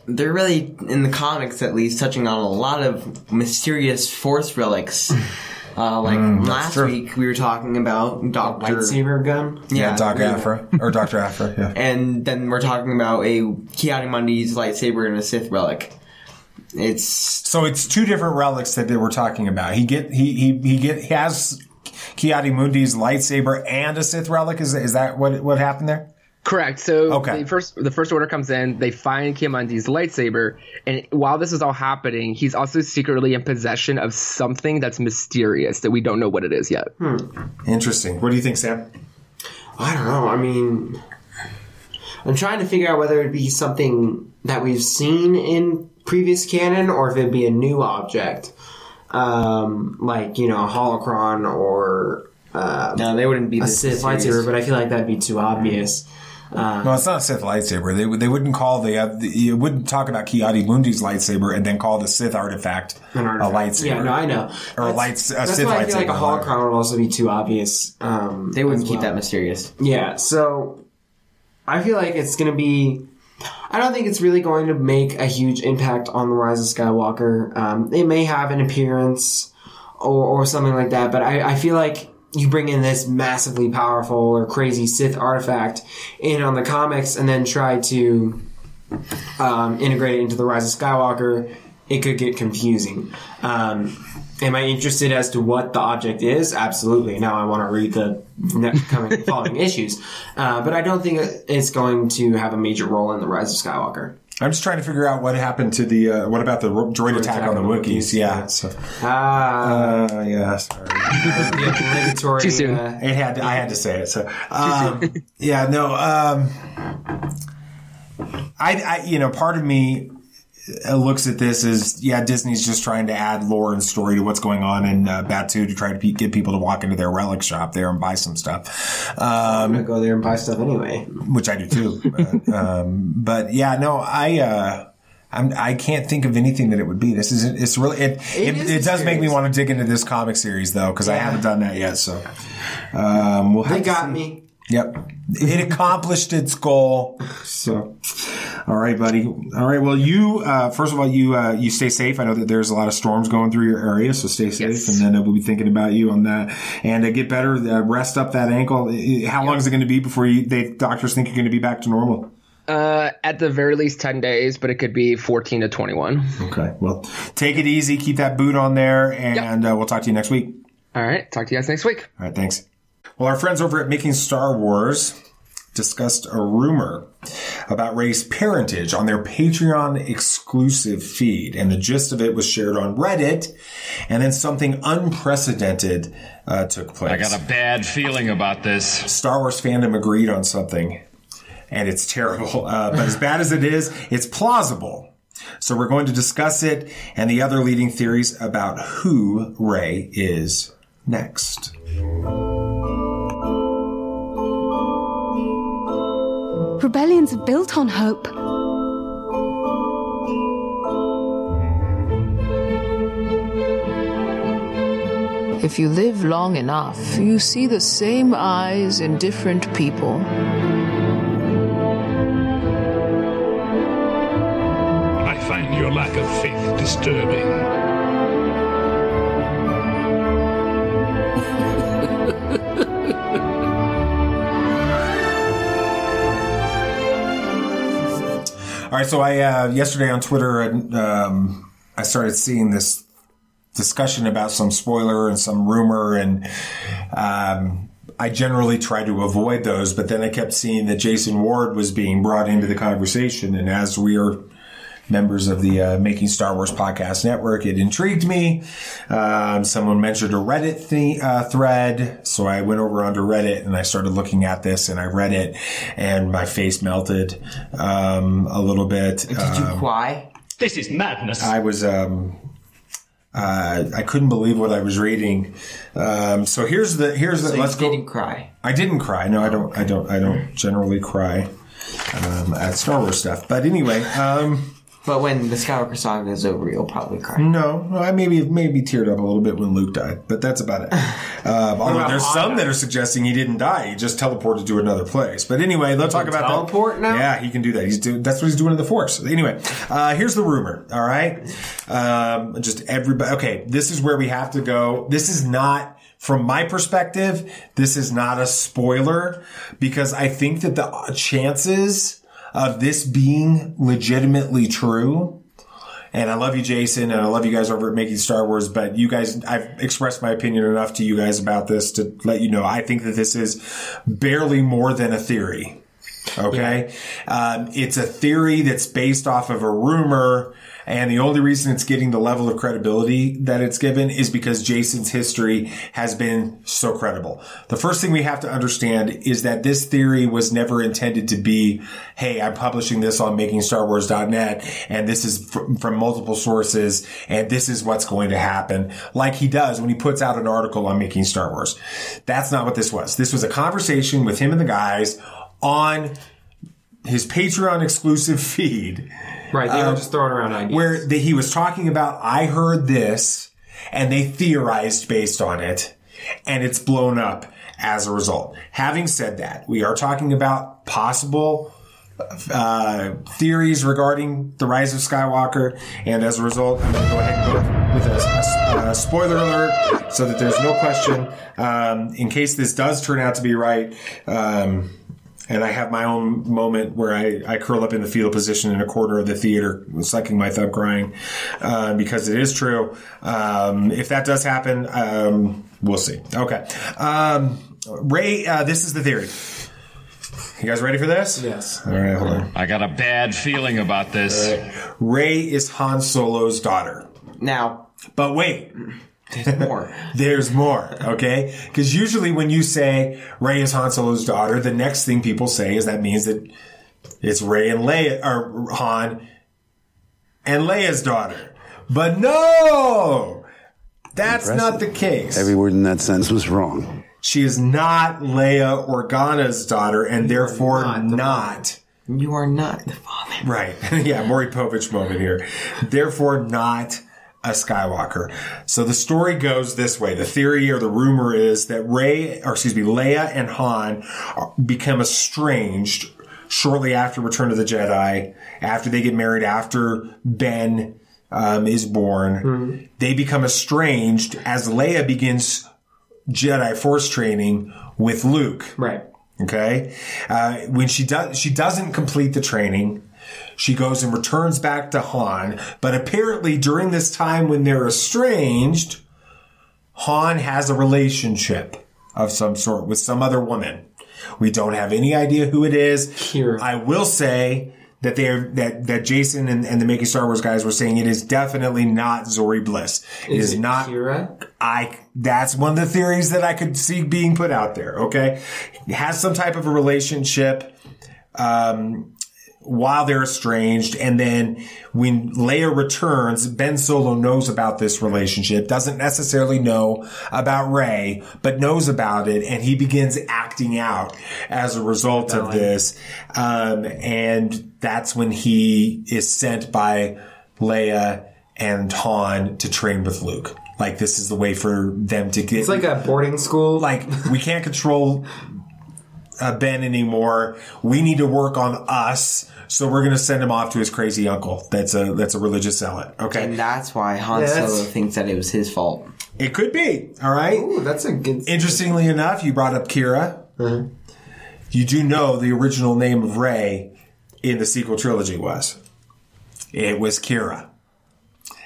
they're really in the comics at least touching on a lot of mysterious Force relics. [laughs] Uh, like Mm, last true. week, we were talking about Doctor Lightsaber gun. Yeah, Doc we- Aphra or Doctor Aphra. Yeah. [laughs] and then we're talking about a Ki-Adi-Mundi's lightsaber and a Sith relic. It's So it's two different relics that they were talking about. He get he he he get he has Ki-Adi-Mundi's lightsaber and a Sith relic. Is is that what what happened there? Correct. So Okay. the first the first order comes in, they find Kiamundi's lightsaber, and while this is all happening, he's also secretly in possession of something that's mysterious that we don't know what it is yet. Interesting. What do you think, Sam? I don't know. I mean, I'm trying to figure out whether it'd be something that we've seen in previous canon or if it'd be a new object, um, like you know, a holocron or uh, no, they wouldn't be a this Sith lightsaber. But I feel like that'd be too obvious. Um, No, it's not a Sith lightsaber. They they wouldn't call the, uh, the you wouldn't talk about Ki-Adi-Mundi's lightsaber and then call the Sith artifact, An artifact. a lightsaber. Yeah, no, I know. Or a That's- lights a That's Sith why I lightsaber. feel like a or whatever. holocron would also be too obvious. Um, They wouldn't keep well. that mysterious. Yeah, so I feel like it's going to be. I don't think it's really going to make a huge impact on the Rise of Skywalker. Um, it may have an appearance or, or something like that, but I, I feel like you bring in this massively powerful or crazy Sith artifact in on the comics and then try to um, integrate it into the Rise of Skywalker, it could get confusing. Um, am I interested as to what the object is? Absolutely. Now I want to read the coming [laughs] following issues, uh, but I don't think it's going to have a major role in the Rise of Skywalker. I'm just trying to figure out what happened to the uh, what about the ro- droid attack, on the Wookiees? Yeah. So, Ah, uh, yeah. Sorry. obligatory. Too soon. uh, It had to, I had to say it. So, um, yeah, no. Um, I, I, you know, part of me uh, looks at this as yeah, Disney's just trying to add lore and story to what's going on in uh, Batuu to try to pe- get people to walk into their relic shop there and buy some stuff. I'm Um, gonna go there and buy stuff anyway. which I do too. but, [laughs] um, but yeah, no, I. Uh, I'm, I can't think of anything that it would be. This is it's really it. It, is it, does make me want to dig into this comic series though because I haven't done that yet. So um, we'll They got me. Yep. It accomplished its goal. So, all right, buddy. All right. Well, you, uh, first of all, you, uh, you stay safe. I know that there's a lot of storms going through your area, so stay safe. Yes. And then uh, we'll be thinking about you on that and uh, get better, uh, rest up that ankle. How long is it going to be before you, they, doctors think you're going to be back to normal? Uh, at the very least, ten days, but it could be fourteen to twenty-one. Okay. Well, take it easy. Keep that boot on there and uh, we'll talk to you next week. All right, talk to you guys next week. All right, thanks. Well, our friends over at Making Star Wars discussed a rumor about Rey's parentage on their Patreon exclusive feed, and the gist of it was shared on Reddit, and then something unprecedented uh, took place. I got a bad feeling about this. Star Wars fandom agreed on something, and it's terrible. Uh, but as bad as it is, it's plausible. So we're going to discuss it and the other leading theories about who Rey is next. Rebellions are built on hope. If you live long enough, you see the same eyes in different people. I find your lack of faith disturbing. All right, so I uh, yesterday on Twitter, um, I started seeing this discussion about some spoiler and some rumor, and um, I generally try to avoid those. But then I kept seeing that Jason Ward was being brought into the conversation, and as we are members of the uh, Making Star Wars podcast network, it intrigued me. Um, someone mentioned a Reddit th- uh, thread, so I went over onto Reddit and I started looking at this, and I read it, and my face melted um, a little bit. Did you Um, cry? This is madness. I was um Uh, I couldn't believe what I was reading. Um, so here's the here's the So let's you go. didn't cry. I didn't cry. No, I don't. I don't. I don't generally cry um, at Star Wars stuff. But anyway, um, But when the Skywalker saga is over, you'll probably cry. no, I maybe maybe teared up a little bit when Luke died, but that's about it. [laughs] Um, although there's Han some that are suggesting he didn't die; he just teleported to another place. But anyway, let's talk about teleport that. now? Yeah, he can do that. He's doing that's what he's doing in the Force. Anyway, uh, here's the rumor. All right, um, just everybody. Okay, this is where we have to go. This is not. From my perspective, this is not a spoiler because I think that the chances of this being legitimately true and I love you, Jason, and I love you guys over at Making Star Wars, but you guys, I've expressed my opinion enough to you guys about this to let you know I think that this is barely more than a theory. Okay. Um, it's a theory that's based off of a rumor. And the only reason it's getting the level of credibility that it's given is because Jason's history has been so credible. The first thing we have to understand is that this theory was never intended to be, Hey, I'm publishing this on makingstarwars.net and this is fr- from multiple sources and this is what's going to happen like he does when he puts out an article on making Star Wars. That's not what this was. This was a conversation with him and the guys on his Patreon exclusive [laughs] feed. Right, they were um, just throwing around ideas. Where the, he was talking about, I heard this, and they theorized based on it, and it's blown up as a result. Having said that, we are talking about possible uh, theories regarding the rise of Skywalker, and as a result, I'm going to go ahead and go with a, a- a spoiler alert so that there's no question. Um, in case this does turn out to be right, um, and I have my own moment where I, I curl up in the fetal position in a corner of the theater, sucking my thumb, crying, uh, because it is true. Um, if that does happen, um, we'll see. Okay. Um, Rey, uh, this is the theory. You guys ready for this? Yes. All right, hold on. I got a bad feeling about this. Rey is Han Solo's daughter. Now, But wait, there's more. [laughs] there's more, okay? Because usually when you say Rey is Han Solo's daughter, the next thing people say is that means that it's Rey and Leia, or Han and Leia's daughter. But no! That's not the case. Every word in that sentence was wrong. She is not Leia Organa's daughter, and therefore not. You are not the father. Right. [laughs] yeah, Maury Povich moment here. Therefore, not a Skywalker. So the story goes this way. The theory or the rumor is that Rey, or excuse me, Leia and Han become estranged shortly after Return of the Jedi, after they get married, after Ben um, is born. They become estranged as Leia begins Jedi Force training with Luke. Right. Okay. Uh, when she does, she doesn't complete the training. She goes and returns back to Han. But apparently during this time when they're estranged, Han has a relationship of some sort with some other woman. We don't have any idea who it is. Kira. I will say that they're that that Jason and, and the Making Star Wars guys were saying it is definitely not Zorii Bliss. It is, it not Kira? I that's one of the theories that I could see being put out there. Okay, it has some type of a relationship um, while they're estranged, and then when Leia returns, Ben Solo knows about this relationship, doesn't necessarily know about Rey, but knows about it, and he begins acting out as a result of this, um, and that's when he is sent by Leia and Han to train with Luke. Like this is the way for them to get. It's like a boarding school. like we can't control uh, Ben anymore. We need to work on us. So we're going to send him off to his crazy uncle. That's a that's a religious zealot. Okay, And that's why Han Yeah, that's- Solo thinks that it was his fault. it could be. All right. Ooh, that's a good. Interestingly enough, you brought up Kira. You do know the original name of Rey in the sequel trilogy was. It was Kira.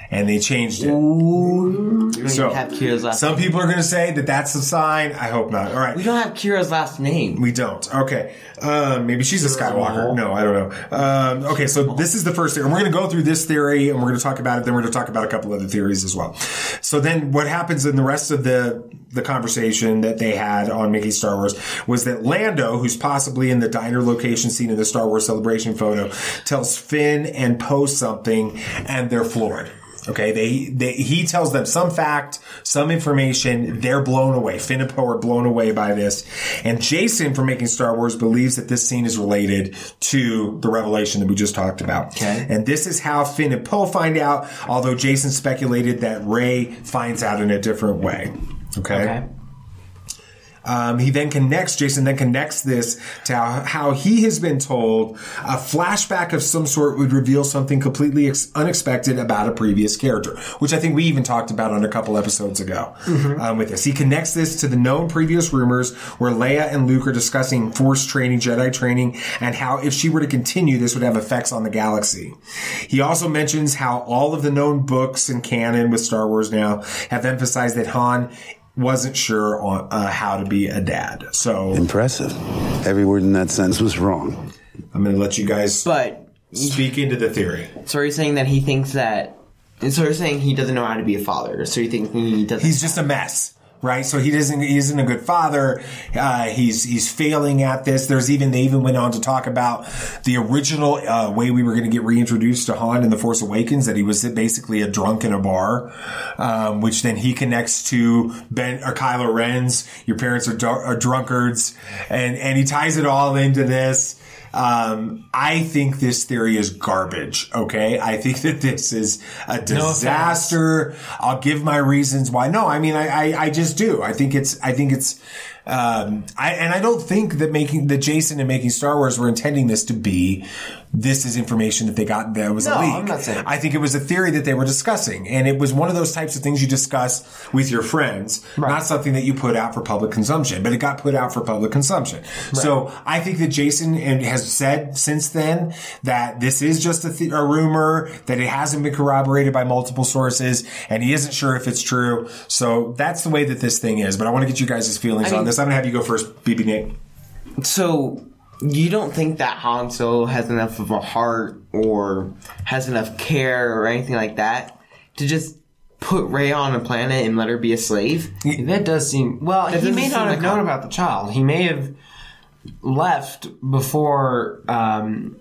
And they changed it. We don't So, have Kira's last Some people are going to say that that's a sign. I hope not. All right. We don't have Kira's last name. We don't. Okay. Um, maybe she's a Skywalker. No, I don't know. Um, okay, so this is the first theory. And we're going to go through this theory and we're going to talk about it. Then we're going to talk about a couple other theories as well. So then what happens in the rest of the, the conversation that they had on Making Star Wars was that Lando, who's possibly in the diner location scene in the Star Wars celebration photo, tells Finn and Poe something and they're floored. Okay, they, they he tells them some fact, some information. They're blown away. Finn and Poe are blown away by this, and Jason, for making Star Wars, believes that this scene is related to the revelation that we just talked about. Okay. and this is how Finn and Poe find out. Although Jason speculated that Rey finds out in a different way. Okay. Okay. Um, he then connects, Jason then connects this to how, how he has been told a flashback of some sort would reveal something completely ex- unexpected about a previous character, which I think we even talked about on a couple episodes ago um, with this. He connects this to the known previous rumors where Leia and Luke are discussing Force training, Jedi training, and how if she were to continue, this would have effects on the galaxy. He also mentions how all of the known books and canon with Star Wars now have emphasized that Han wasn't sure on uh, how to be a dad. So Impressive. Every word in that sentence was wrong. I'm going to let you guys But speak into the theory. so you're saying that he thinks that. And so you're saying he doesn't know how to be a father. So you think he doesn't. He's just a mess. Right, so he doesn't. He isn't a good father. Uh, he's he's failing at this. There's even they even went on to talk about the original uh, way we were going to get reintroduced to Han in the Force Awakens. That he was basically a drunk in a bar, um, which then he connects to Ben or Kylo Ren's. Your parents are, are drunkards, and and he ties it all into this. Um, I think this theory is garbage. Okay, I think that this is a disaster. I'll give my reasons why. No, I mean, I, I, I just do. I think it's, I think it's, um, I, and I don't think that making, that Jason and making Star Wars were intending this to be, this is information that they got that was No, a leak. I'm not saying- I think it was a theory that they were discussing. And it was one of those types of things you discuss with your friends, not something that you put out for public consumption, but it got put out for public consumption. So I think that Jason has said since then that this is just a, th- a rumor, that it hasn't been corroborated by multiple sources, and he isn't sure if it's true. So that's the way that this thing is. But I want to get you guys' feelings I mean- on this. I'm going to have you go first, BB Nate. So you don't think that Han Solo has enough of a heart or has enough care or anything like that to just put Rey on a planet and let her be a slave? That does seem well. That he may not have like known Han. about the child. He may have left before um,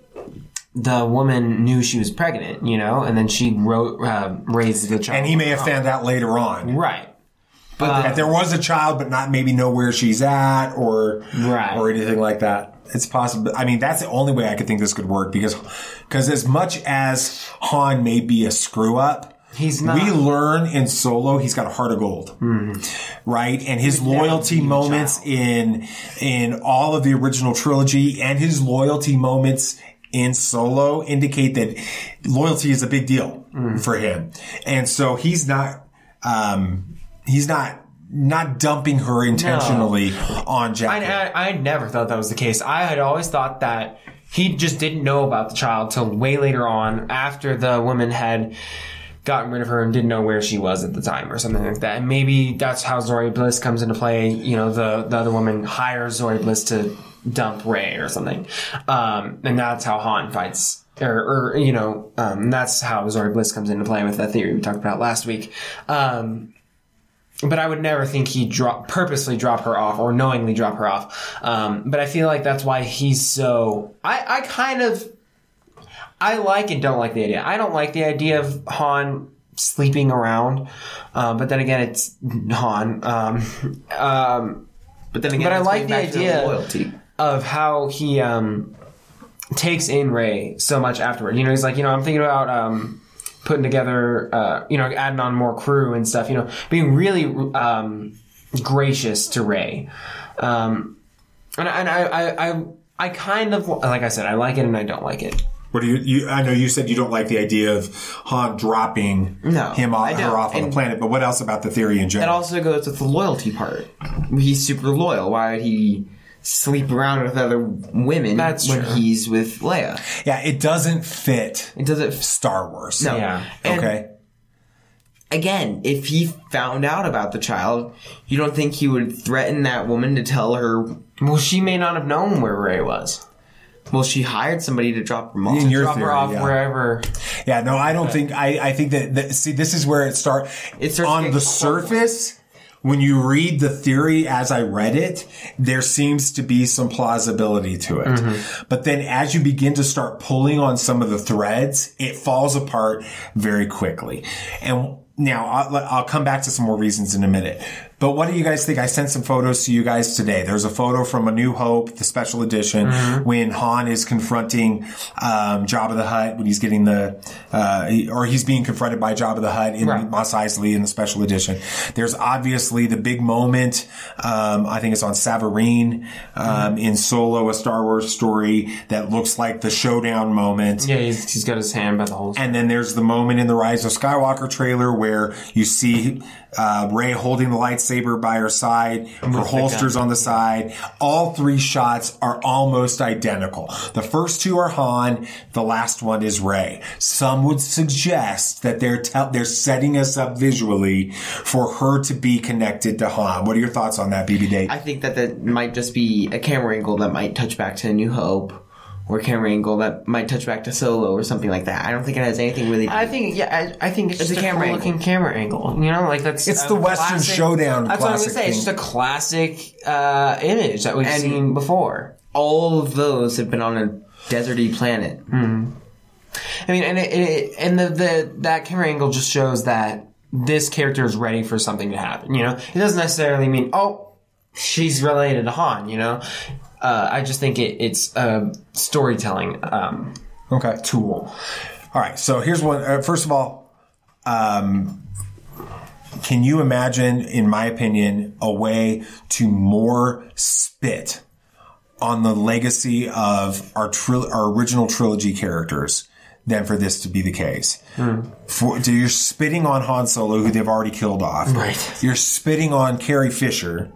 the woman knew she was pregnant. You know, and then she wrote uh, raised the child. And he may have found out later on. right. But that there was a child, but not maybe know where she's at or Right. or anything like that. It's possible. I mean, that's the only way I could think this could work because because as much as Han may be a screw up, He's not. we learn in Solo he's got a heart of gold, right? And his loyalty moments in in all of the original trilogy and his loyalty moments in Solo indicate that loyalty is a big deal for him, and so he's not um, he's not not dumping her intentionally on Jack. I, I, I never thought that was the case. I had always thought that he just didn't know about the child till way later on after the woman had gotten rid of her and didn't know where she was at the time or something like that. And maybe that's how Zorii Bliss comes into play. You know, the, the other woman hires Zorii Bliss to dump Rey or something. Um, and that's how Han fights. Or, or you know, um, that's how Zorii Bliss comes into play with that theory we talked about last week. Um, but I would never think he'd drop purposely drop her off or knowingly drop her off. Um, but I feel like that's why he's so. I, I kind of I like and don't like the idea. I don't like the idea of Han sleeping around, uh, but then again, it's Han. Um, [laughs] um, But then again, but I like the idea loyalty. of how he um, takes in Rey so much afterward. You know, he's like, you know, I'm thinking about um, putting together, uh, you know, adding on more crew and stuff. You know, being really um, gracious to Rey. Um, and and I, I, I, I kind of like I said, I like it and I don't like it. What do you, you? I know you said you don't like the idea of Han dropping No, him off, her off on the planet. But what else about the theory in general? That general? also goes with the loyalty part. He's super loyal. Why would he sleep around with other women That's when true. he's with Leia? yeah, it doesn't fit It doesn't. Star Wars. No. Yeah. And Okay. Again, if he found out about the child, you don't think he would threaten that woman to tell her? Well, she may not have known where Rey was. Well, she hired somebody to drop her off. In your Drop theory, her off yeah. wherever. Yeah, no, I don't think. I, I think that, that. See, this is where it start. It starts on getting the cold. When you read the theory as I read it, there seems to be some plausibility to it. Mm-hmm. But then as you begin to start pulling on some of the threads, it falls apart very quickly. And now I'll, I'll come back to some more reasons in a minute. But what do you guys think? I sent some photos to you guys today. There's a photo from A New Hope, the special edition, Mm-hmm. when Han is confronting um, Jabba the Hutt when he's getting the, uh, or he's being confronted by Jabba the Hutt in Right. Mos Eisley in the special edition. There's obviously the big moment. Um, I think it's on Savareen um, in Solo, a Star Wars story that looks like the showdown moment. Yeah, he's, he's got his hand by the hole. And then there's the moment in the Rise of Skywalker trailer where you see uh, Rey holding the lightsaber by her side, her holsters on the side. All three shots are almost identical. The first two are Han. The last one is Rey. Some would suggest that they're tell they're setting us up visually for her to be connected to Han. What are your thoughts on that, BB Nate? I think that that might just be a camera angle that might touch back to New Hope, or a camera angle that might touch back to Solo, or something like that. I don't think it has anything really. I think yeah, I, I think it's, It's just a a camera camera looking camera angle. You know, like that's It's the Western classic- Showdown That's what I'm gonna say. It's just a classic uh, image that we've And- seen before. all of those have been on a deserty planet. I mean, and it, it, and the, the that camera angle just shows that this character is ready for something to happen. You know, it doesn't necessarily mean oh she's related to Han. You know, uh, I just think it, it's a storytelling um, okay tool. All right. So here's one. Uh, first of all, um, can you imagine, in my opinion, a way to more spit on the legacy of our tril- our original trilogy characters than for this to be the case? For so you're spitting on Han Solo, who they've already killed off. Right. You're spitting on Carrie Fisher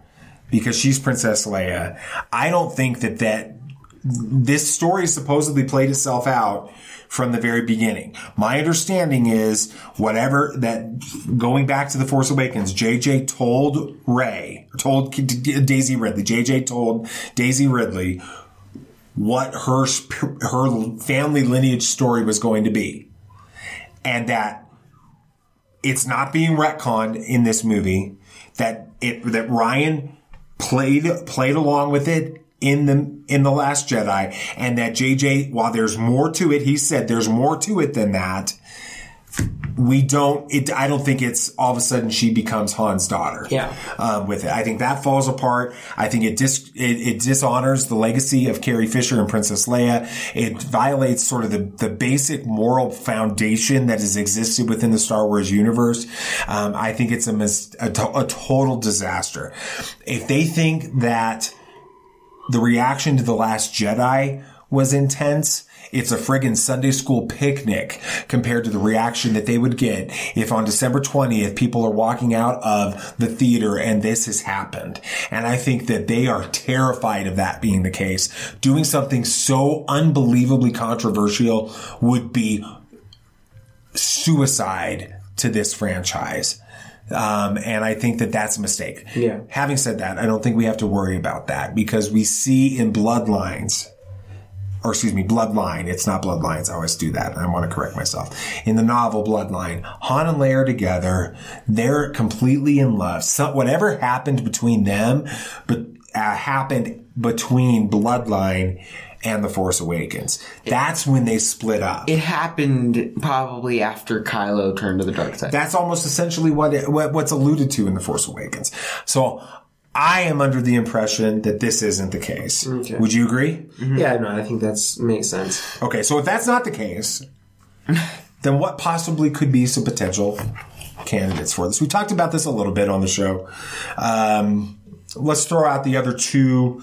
because she's Princess Leia. I don't think that that this story supposedly played itself out from the very beginning. My understanding is whatever that going back to the Force Awakens, JJ told Rey, told Daisy Ridley, JJ told Daisy Ridley what her her family lineage story was going to be. And that it's not being retconned in this movie that it that Rian played played along with it in the in the last Jedi and that JJ while there's more to it he said there's more to it than that we don't it I don't think it's all of a sudden she becomes Han's daughter. Yeah. um, with it. I think that falls apart. I think it dis it, it dishonors the legacy of Carrie Fisher and Princess Leia. It violates sort of the the basic moral foundation that has existed within the Star Wars universe. Um, I think it's a, mis- a, to- a total disaster. If they think that the reaction to The Last Jedi was intense. It's a friggin' Sunday school picnic compared to the reaction that they would get if on December 20th people are walking out of the theater and this has happened. And I think that they are terrified of that being the case. Doing something so unbelievably controversial would be suicide to this franchise. Um, and I think that that's a mistake. Yeah. Having said that, I don't think we have to worry about that because we see in bloodlines, or excuse me, bloodline. It's not bloodlines. I always do that. I want to correct myself. In the novel Bloodline, Han and Leia are together. They're completely in love. So whatever happened between them, but uh, happened between Bloodline and The Force Awakens. That's when they split up. It happened probably after Kylo turned to the dark side. That's almost essentially what, it, what what's alluded to in The Force Awakens. So I am under the impression that this isn't the case. Okay. Would you agree? Yeah, no, I think that makes sense. Okay, so if that's not the case, then what possibly could be some potential candidates for this? We talked about this a little bit on the show. Um, let's throw out the other two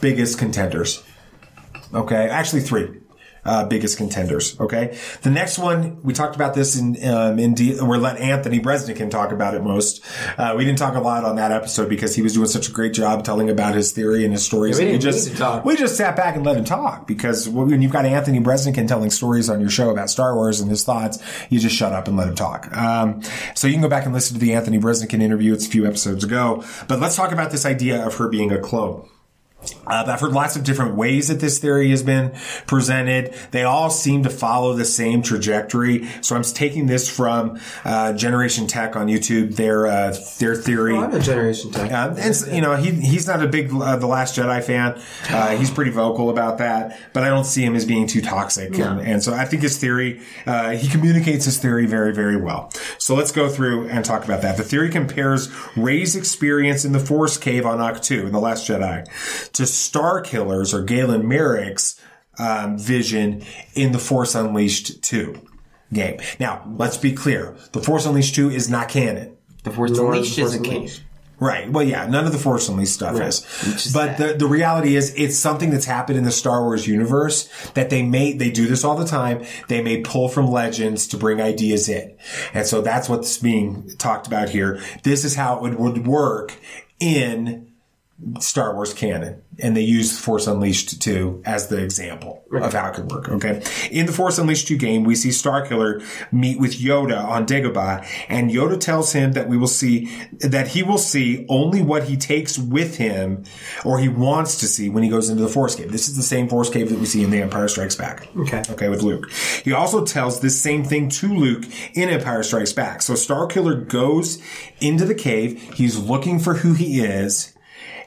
biggest contenders. Okay, actually three. Uh, biggest contenders. Okay, the next one we talked about this in um, in de- we're letting Anthony Breznican talk about it most. Uh, we didn't talk a lot on that episode because he was doing such a great job telling about his theory and his stories. Yeah, we didn't just need to talk. we just sat back and let him talk because when you've got Anthony Breznican telling stories on your show about Star Wars and his thoughts, you just shut up and let him talk. Um, so you can go back and listen to the Anthony Breznican interview. It's a few episodes ago. But let's talk about this idea of her being a clone. Uh, I've heard lots of different ways that this theory has been presented. They all seem to follow the same trajectory. So I'm taking this from uh, Generation Tech on YouTube. Their uh, their theory. Oh, I'm a Generation Tech. Uh, and you know he he's not a big uh, the Last Jedi fan. Uh, he's pretty vocal about that, but I don't see him as being too toxic. No. And, and so I think his theory uh, he communicates his theory very very well. So let's go through and talk about that. The theory compares Rey's experience in the Force Cave on Ahch-To in the Last Jedi to Starkiller's or Galen Marek's um, vision in the Force Unleashed two game. Now let's be clear: the Force Unleashed two is not canon. The Force Nor Unleashed Force isn't canon. Right. Well, yeah, none of the Force Unleashed stuff Right. is. Is But the, the reality is it's something that's happened in the Star Wars universe that they may, they do this all the time. They may pull from legends to bring ideas in. And so that's what's being talked about here. This is how it would, would work in Star Wars canon. And they use Force Unleashed 2 as the example of how it could work. Okay. In the Force Unleashed 2 game, we see Starkiller meet with Yoda on Dagobah, and Yoda tells him that we will see, that he will see only what he takes with him or he wants to see when he goes into the Force Cave. This is the same Force Cave that we see in The Empire Strikes Back. Okay. Okay, with Luke. He also tells this same thing to Luke in Empire Strikes Back. So Starkiller goes into the cave. He's looking for who he is.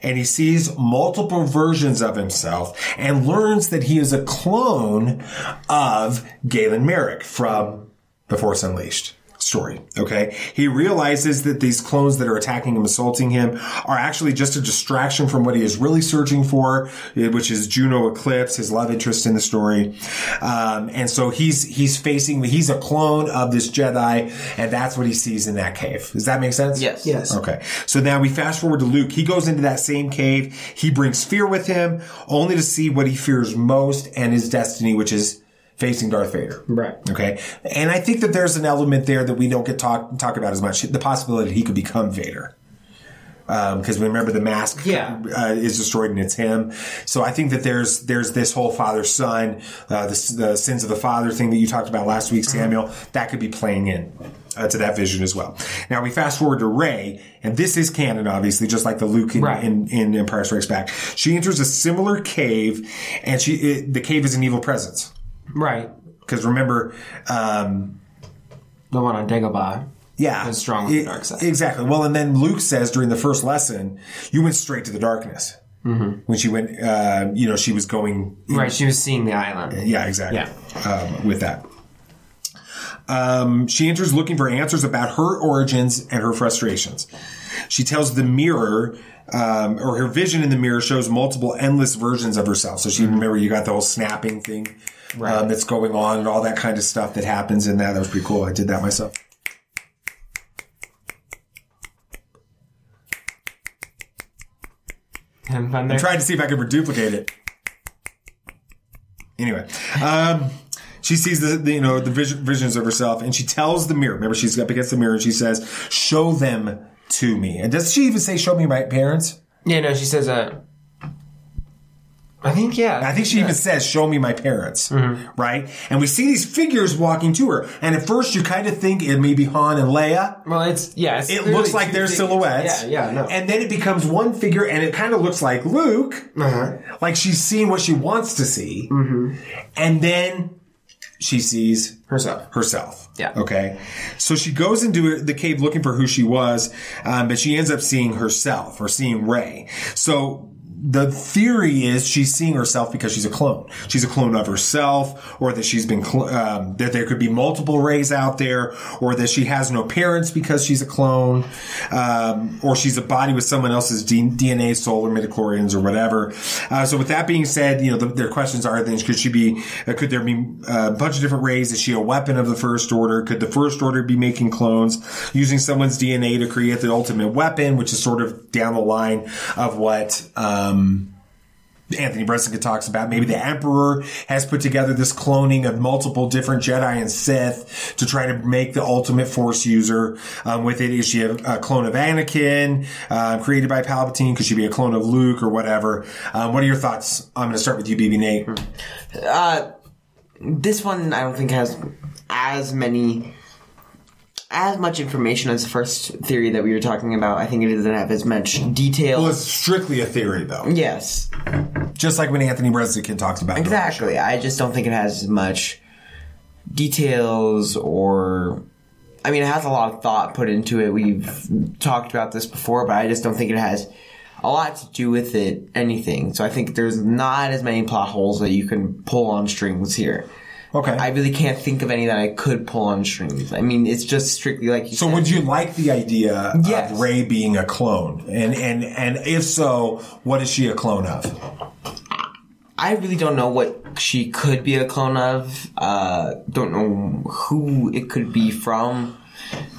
And he sees multiple versions of himself and learns that he is a clone of Galen Marek from The Force Unleashed story. Okay. He realizes that these clones that are attacking him, assaulting him are actually just a distraction from what he is really searching for, eh, which is Juno Eclipse, his love interest in the story. Um, and so he's, he's facing, he's a clone of this Jedi and that's what he sees in that cave. Does that make sense? Yes. Yes. Okay. So now we fast forward to Luke. He goes into that same cave. He brings fear with him only to see what he fears most and his destiny, which is facing Darth Vader. Right. Okay. And I think that there's an element there that we don't get talk talk about as much. The possibility that he could become Vader. Because remember the mask Yeah. uh, is destroyed and it's him. So I think that there's there's this whole father son, uh, the, the sins of the father thing that you talked about last week, Samuel. That could be playing in uh, to that vision as well. Now we fast forward to Rey, and this is canon, obviously, just like the Luke in, Right. in, in Empire Strikes Back. She enters a similar cave, and she it, the cave is an evil presence. Right. Because remember, um, The one on Dagobah. yeah, was strong with the dark side. Exactly. Well, and then Luke says during the first lesson, you went straight to the darkness. Mm-hmm. When she went, uh, you know, she was going. Right. She was seeing the island. Yeah, exactly. Um, with that. Um, she enters looking for answers about her origins and her frustrations. She tells the mirror, um, or her vision in the mirror shows multiple endless versions of herself. So she remember you got the whole snapping thing um, that's going on and all that kind of stuff that happens in that. That was pretty cool. I did that myself. I'm trying to see if I could duplicate it. Anyway, um, she sees the, the, you know the vision, visions of herself, and she tells the mirror. Remember, she's up against the mirror, and she says, "Show them to me." And does she even say, "Show me my parents"? Yeah, no, she says, uh, I think, yeah. I think she even says, "Show me my parents," right? And we see these figures walking to her, and at first you kind of think it may be Han and Leia. Well, it's, yeah. It's It looks like their silhouettes. Yeah, yeah, no. And then it becomes one figure, and it kind of looks like Luke, Uh-huh. like she's seeing what she wants to see, Mm-hmm. and then she sees Herself. herself. Yeah. Okay. So she goes into the cave looking for who she was, um, but she ends up seeing herself or seeing Rey. So the theory is she's seeing herself because she's a clone. She's a clone of herself, or that she's been cl- um, that there could be multiple Reys out there, or that she has no parents because she's a clone, um, or she's a body with someone else's D- DNA, soul, or midichlorians, or whatever. Uh, so with that being said, you know the, their questions are things: Could she be? Uh, could there be uh, a bunch of different Reys? Is she a weapon of the First Order? Could the First Order be making clones using someone's DNA to create the ultimate weapon, which is sort of down the line of what? Um, Anthony Breznican talks about maybe the Emperor has put together this cloning of multiple different Jedi and Sith to try to make the ultimate Force user. Um, with it, is she a, a clone of Anakin, uh, created by Palpatine? Could she be a clone of Luke or whatever? Um, what are your thoughts? I'm going to start with you, BB Nate. Uh, this one I don't think has as many as much information as the first theory that we were talking about. I think it doesn't have as much detail. Well, it's strictly a theory, though. Yes. Just like when Anthony Resnick talks about it. Exactly. I just don't think it has as much details or. I mean, it has a lot of thought put into it. We've talked about this before, but I just don't think it has a lot to do with it anything. So I think there's not as many plot holes that you can pull on strings here. Okay. I really can't think of any that I could pull on strings. I mean, it's just strictly like you So said. would you like the idea Yes. of Rey being a clone? And and and if so, what is she a clone of? I really don't know what she could be a clone of. Uh, don't know who it could be from.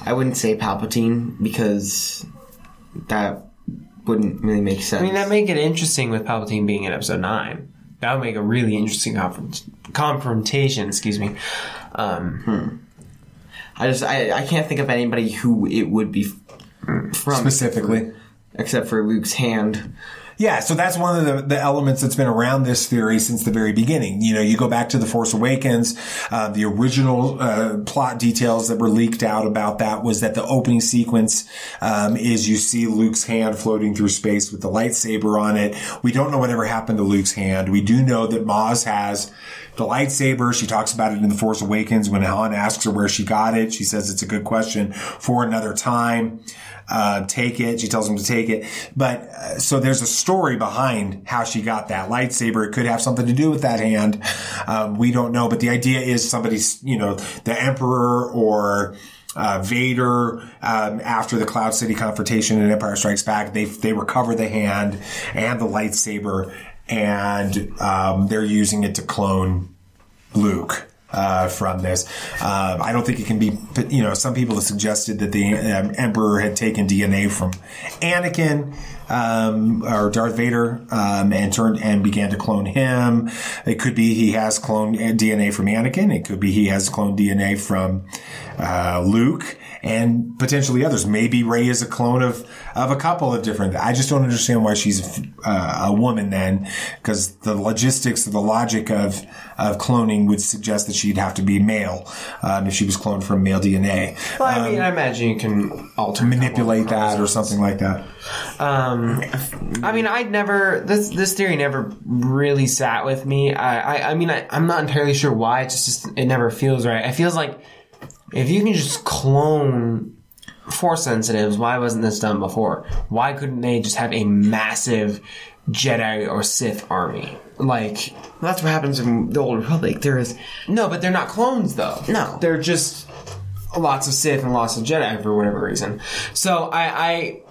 I wouldn't say Palpatine because that wouldn't really make sense. I mean, that make it interesting with Palpatine being in Episode Nine. That would make a really interesting confront- confrontation. Excuse me. Um, I just I, I can't think of anybody who it would be from Specifically. except for Luke's hand. Yeah, so that's one of the, the elements that's been around this theory since the very beginning. You know, you go back to The Force Awakens, uh, the original uh, plot details that were leaked out about that was that the opening sequence um, is you see Luke's hand floating through space with the lightsaber on it. We don't know whatever happened to Luke's hand. We do know that Maz has the lightsaber. She talks about it in The Force Awakens when Han asks her where she got it. She says it's a good question for another time uh, take it. She tells him to take it. But uh, so there's a story behind how she got that lightsaber. It could have something to do with that hand. Um, we don't know. But the idea is somebody's, you know, the Emperor or uh, Vader um, after the Cloud City confrontation in Empire Strikes Back, they they recover the hand and the lightsaber, and um, they're using it to clone Luke. Uh, from this, uh, I don't think it can be. You know, some people have suggested that the um, Emperor had taken DNA from Anakin um, or Darth Vader um, and turned and began to clone him. It could be he has cloned DNA from Anakin. It could be he has cloned DNA from uh, Luke and potentially others. Maybe Ray is a clone of of a couple of different. I just don't understand why she's uh, a woman then, because the logistics, the logic of of cloning would suggest that she'd have to be male um, if she was cloned from male DNA. well, I mean, I imagine you can alter, manipulate that or something like that. Um, I mean, I'd never this this theory never really sat with me. I I, I mean, I, I'm not entirely sure why. It just, just it never feels right. It feels like if you can just clone force sensitives, why wasn't this done before? Why couldn't they just have a massive Jedi or Sith army? Like that's what happens in the Old Republic. There is no, but they're not clones though. No, they're just lots of Sith and lots of Jedi for whatever reason. So I, I,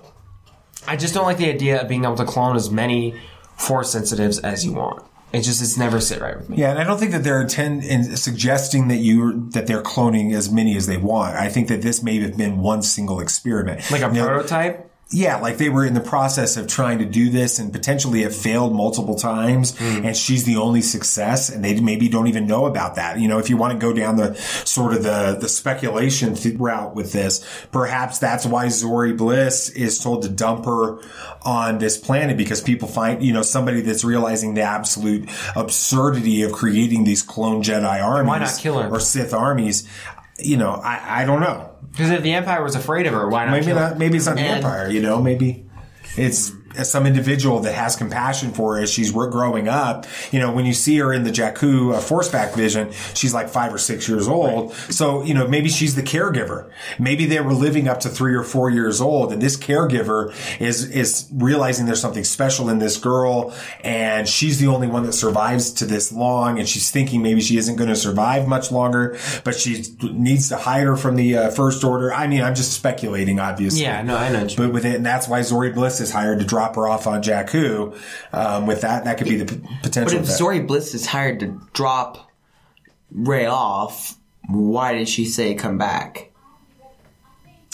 I just don't like the idea of being able to clone as many Force sensitives as you want. It just it's never sit right with me. Yeah, and I don't think that they're intent in suggesting that you that they're cloning as many as they want. I think that this may have been one single experiment, Like a know, prototype. Yeah, like they were in the process of trying to do this and potentially it failed multiple times mm-hmm. and she's the only success and they maybe don't even know about that. You know, if you want to go down the sort of the, the speculation th- route with this, perhaps that's why Zorii Bliss is told to dump her on this planet because people find, you know, somebody that's realizing the absolute absurdity of creating these clone Jedi armies. Why not kill her? Or Sith armies. You know, I, I don't know. Because if the Empire was afraid of her, why not? Maybe not. Maybe it's not the And- empire. You know, maybe it's some individual that has compassion for her as she's growing up. You know, when you see her in the Jakku uh, Force Back vision, she's like five or six years old. So you know, maybe she's the caregiver. Maybe they were living up to three or four years old, and this caregiver is is realizing there's something special in this girl, and she's the only one that survives to this long, and she's thinking maybe she isn't going to survive much longer, but she needs to hide her from the uh, First Order. I mean, I'm just speculating, obviously. Yeah, no, I know. But with it, and that's why Zorii Bliss is hired to drop her off on Jakku. Um, with that, that could be the p- But potential. if. Zorii Bliss is hired to drop Rey off, why did she say come back?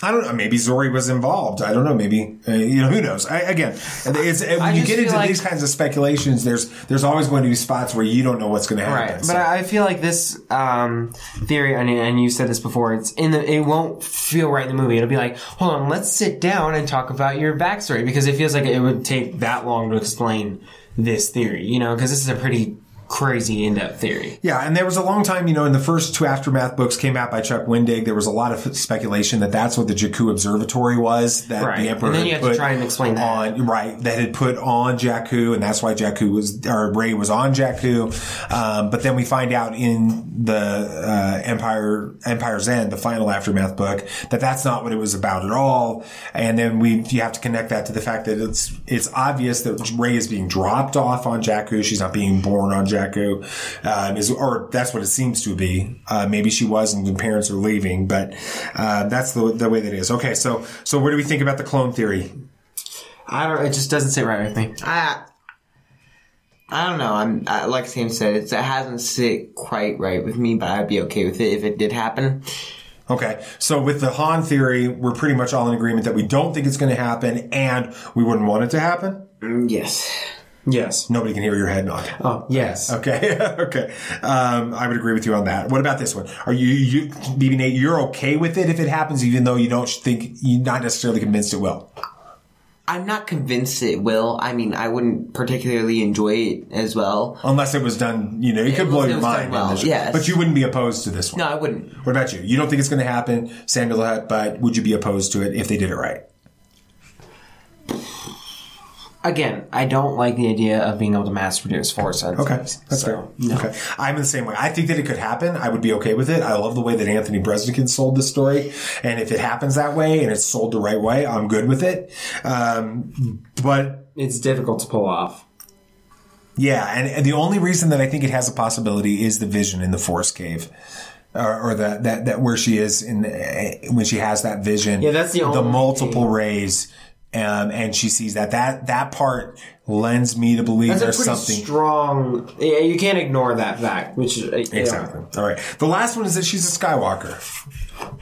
I don't know. Maybe Zorii was involved. I don't know. Maybe uh, you know who knows. I, again, it's when I you get into like- these kinds of speculations. There's there's always going to be spots where you don't know what's going to happen. Right, So- but I I feel like this um, theory, and, and you said this before, it's in the. It won't feel right in the movie. It'll be like, hold on, let's sit down and talk about your backstory because it feels like it would take that long to explain this theory. You know, because this is a pretty crazy in-depth theory. Yeah, and there was a long time, you know, in the first two Aftermath books came out by Chuck Wendig, there was a lot of speculation that that's what the Jakku Observatory was that Right. the Emperor And then you had have to try and explain that. on, right, that had put on Jakku, and that's why Jakku was, or Rey was on Jakku. Um, but then we find out in the uh, Empire, Empire's End, the final Aftermath book, that that's not what it was about at all. And then we, you have to connect that to the fact that it's, it's obvious that Rey is being dropped off on Jakku. She's not being born on Jakku. Um, is, or that's what it seems to be. Uh, maybe she was and the parents are leaving, but, uh, that's the, the way that it is. Okay. So, so what do we think about the clone theory? I don't. It just doesn't sit right with me. I, I don't know. I'm I, like Sam said, it's, it hasn't sit quite right with me, but I'd be okay with it if it did happen. Okay. So with the Han theory, we're pretty much all in agreement that we don't think it's going to happen and we wouldn't want it to happen. Yes. Yes. Nobody can hear your head nod. Oh, yes. Okay. [laughs] okay. Um, I would agree with you on that. What about this one? Are you, you, BB Nate, you're okay with it if it happens, even though you don't think, you're not necessarily convinced it will? I'm not convinced it will. I mean, I wouldn't particularly enjoy it as well. Unless it was done, you know, it could blow it your mind. well, this- yes. But you wouldn't be opposed to this one. No, I wouldn't. What about you? You don't think it's going to happen, Samuel Hutt, but would you be opposed to it if they did it right? Again, I don't like the idea of being able to mass produce force senses. Okay, that's fair. Okay, I'm in the same way. I think that it could happen. I would be okay with it. I love the way that Anthony Breznican sold this story, and if it happens that way and it's sold the right way, I'm good with it. Um, but it's difficult to pull off. Yeah, and, and the only reason that I think it has a possibility is the vision in the Force Cave. Or, or that, that, that where she is in, uh, when she has that vision. Yeah, that's the The multiple thing. rays, um, and she sees that. That, that part lends me to believe That's there's pretty something. strong. Yeah, you can't ignore that fact. Which uh, yeah. Exactly. All right. The last one is that she's a Skywalker.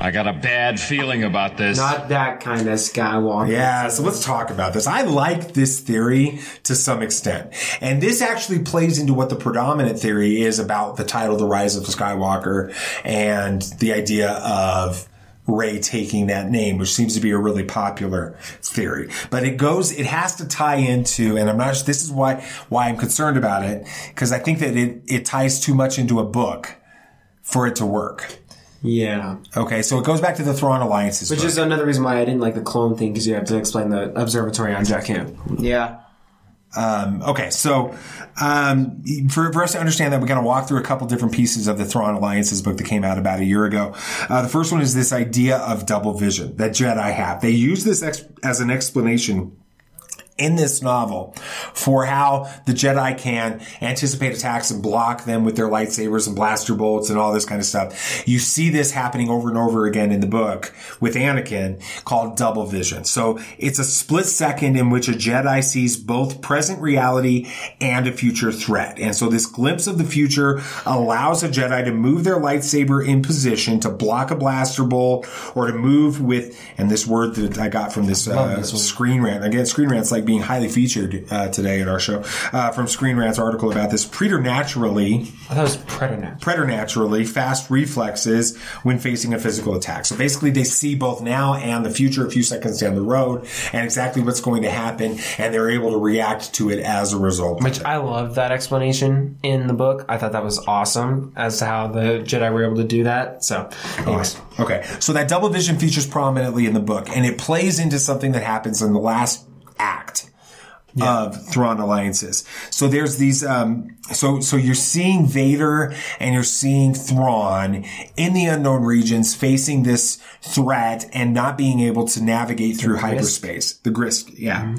I got a bad feeling about this. Not that kind of Skywalker. Yeah, so let's talk about this. I like this theory to some extent. And this actually plays into what the predominant theory is about the title The Rise of Skywalker and the idea of Rey taking that name, which seems to be a really popular theory. But it goes, it has to tie into, and I'm not, this is why, why I'm concerned about it, because I think that it, it ties too much into a book for it to work. Yeah. Okay, so it goes back to the Thrawn Alliances. Which book. is another reason why I didn't like the clone thing because you have to explain the observatory on Jakku. Yeah. Um, okay, so um, for, for us to understand that, we're going to walk through a couple different pieces of the Thrawn Alliances book that came out about a year ago. Uh, the first one is this idea of double vision that Jedi have. They use this ex- as an explanation in this novel for how the Jedi can anticipate attacks and block them with their lightsabers and blaster bolts and all this kind of stuff. You see this happening over and over again in the book with Anakin called double vision. So it's a split second in which a Jedi sees both present reality and a future threat. And so this glimpse of the future allows a Jedi to move their lightsaber in position to block a blaster bolt or to move with, and this word that I got from this, uh, this. Screen Rant. Again, Screen Rant's like being highly featured uh, today in our show. Uh, from Screen Rant's article about this, preternaturally, I thought it was preternaturally. preternaturally fast reflexes when facing a physical attack. So basically, they see both now and the future a few seconds down the road and exactly what's going to happen, and they're able to react to it as a result. Which I love that explanation in the book. I thought that was awesome as to how the Jedi were able to do that. So, anyways. Okay, so that double vision features prominently in the book, and it plays into something that happens in the last act of Thrawn alliances. So there's these, um, so so you're seeing Vader and you're seeing Thrawn in the unknown regions facing this threat and not being able to navigate through hyperspace. The Grysk, yeah.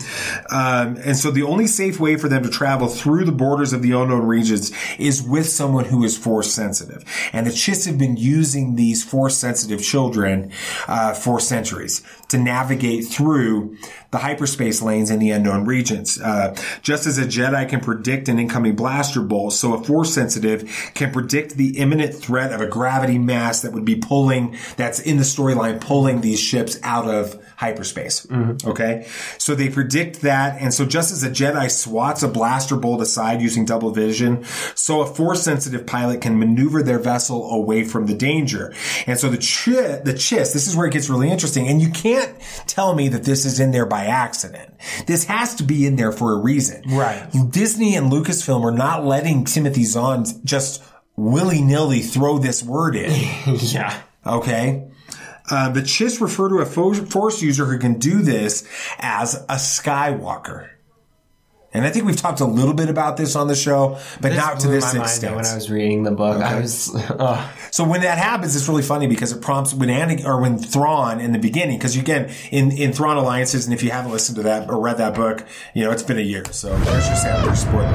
Um, and so the only safe way for them to travel through the borders of the unknown regions is with someone who is force sensitive. And the Chiss have been using these force sensitive children uh, for centuries to navigate through the hyperspace lanes in the unknown regions. Uh, just as a Jedi can predict an incoming blaster bolt, so a force sensitive can predict the imminent threat of a gravity mass that would be pulling, that's in the storyline, pulling these ships out of hyperspace. Mm-hmm. Okay. So they predict that. And so just as a Jedi swats a blaster bolt aside using double vision, so a force sensitive pilot can maneuver their vessel away from the danger. And so the chi- the chiss, this is where it gets really interesting. And you can't tell me that this is in there by accident. This has to be in there for a reason. Right. Disney and Lucasfilm are not letting Timothy Zahn just willy nilly throw this word in. [laughs] yeah. Okay. Uh, the Chiss refer to a fo- Force user who can do this as a Skywalker. And I think we've talked a little bit about this on the show, but This not to this extent. when I was reading the book. I was. [laughs] So when that happens, it's really funny because it prompts when Anakin or when Thrawn in the beginning, because again in in Thrawn Alliances, and if you haven't listened to that or read that book, you know it's been a year. So there's your sample spoiler.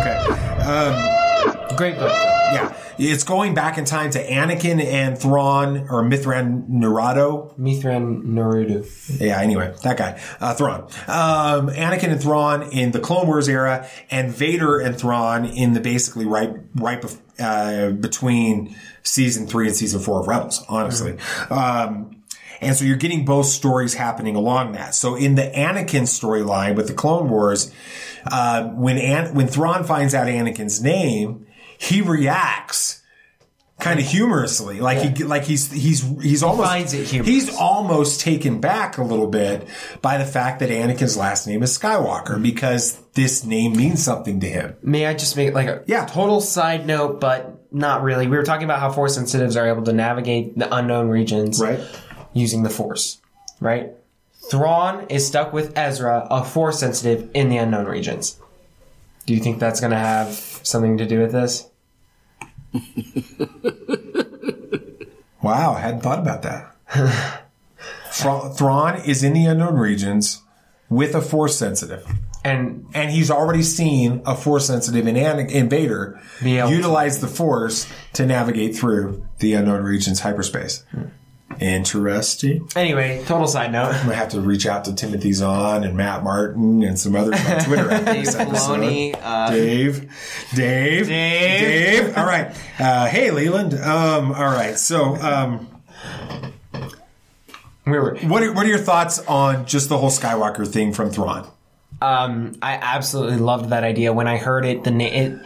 Okay, um, great book. Yeah, it's going back in time to Anakin and Thrawn or Mithran Narado. Mithran Naruto. Yeah, anyway, that guy, uh, Thrawn. Um, Anakin and Thrawn in the Clone Wars era, and Vader and Thrawn in the basically right, right bef- uh, between season three and season four of Rebels, honestly. Um, and so you're getting both stories happening along that. So in the Anakin storyline with the Clone Wars, uh, when An- when Thrawn finds out Anakin's name, he reacts kind of humorously, like he like he's he's he's almost finds it humorous. he's almost taken back a little bit by the fact that Anakin's last name is Skywalker mm-hmm. because this name means something to him. May I just make like a Yeah. total side note, but not really. We were talking about how force sensitives are able to navigate the unknown regions Right. using the force, right? Thrawn is stuck with Ezra, a force sensitive in the unknown regions. Do you think that's going to have something to do with this? [laughs] Wow, I hadn't thought about that. Thra- Thrawn is in the unknown regions with a force sensitive. And and he's already seen a force sensitive in An- in Vader Be able to- utilize the force to navigate through the unknown regions hyperspace. Hmm. Interesting. Anyway, total side note. [laughs] I'm gonna have to reach out to Timothy Zahn and Matt Martin and some others on Twitter. after Dave this. Filoni, uh, Dave, Dave, Dave. Dave. All right. Uh, hey, Leland. Um, all right. So, um, we were. What are, what are your thoughts on just the whole Skywalker thing from Thrawn? Um, I absolutely loved that idea. When I heard it, the name,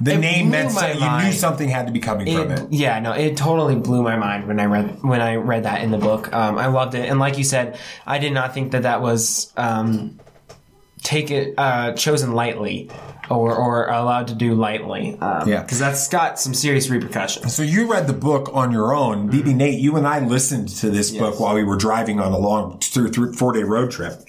The it name meant my so, you knew something had to be coming from it. Yeah, no, it totally blew my mind when I read when I read that in the book. Um, I loved it, and like you said, I did not think that that was um, take it uh, chosen lightly or or allowed to do lightly. Um, Yeah. because that's got some serious repercussions. So you read the book on your own, BB Nate. You and I listened to this book while we were driving on a long through, through four day road trip.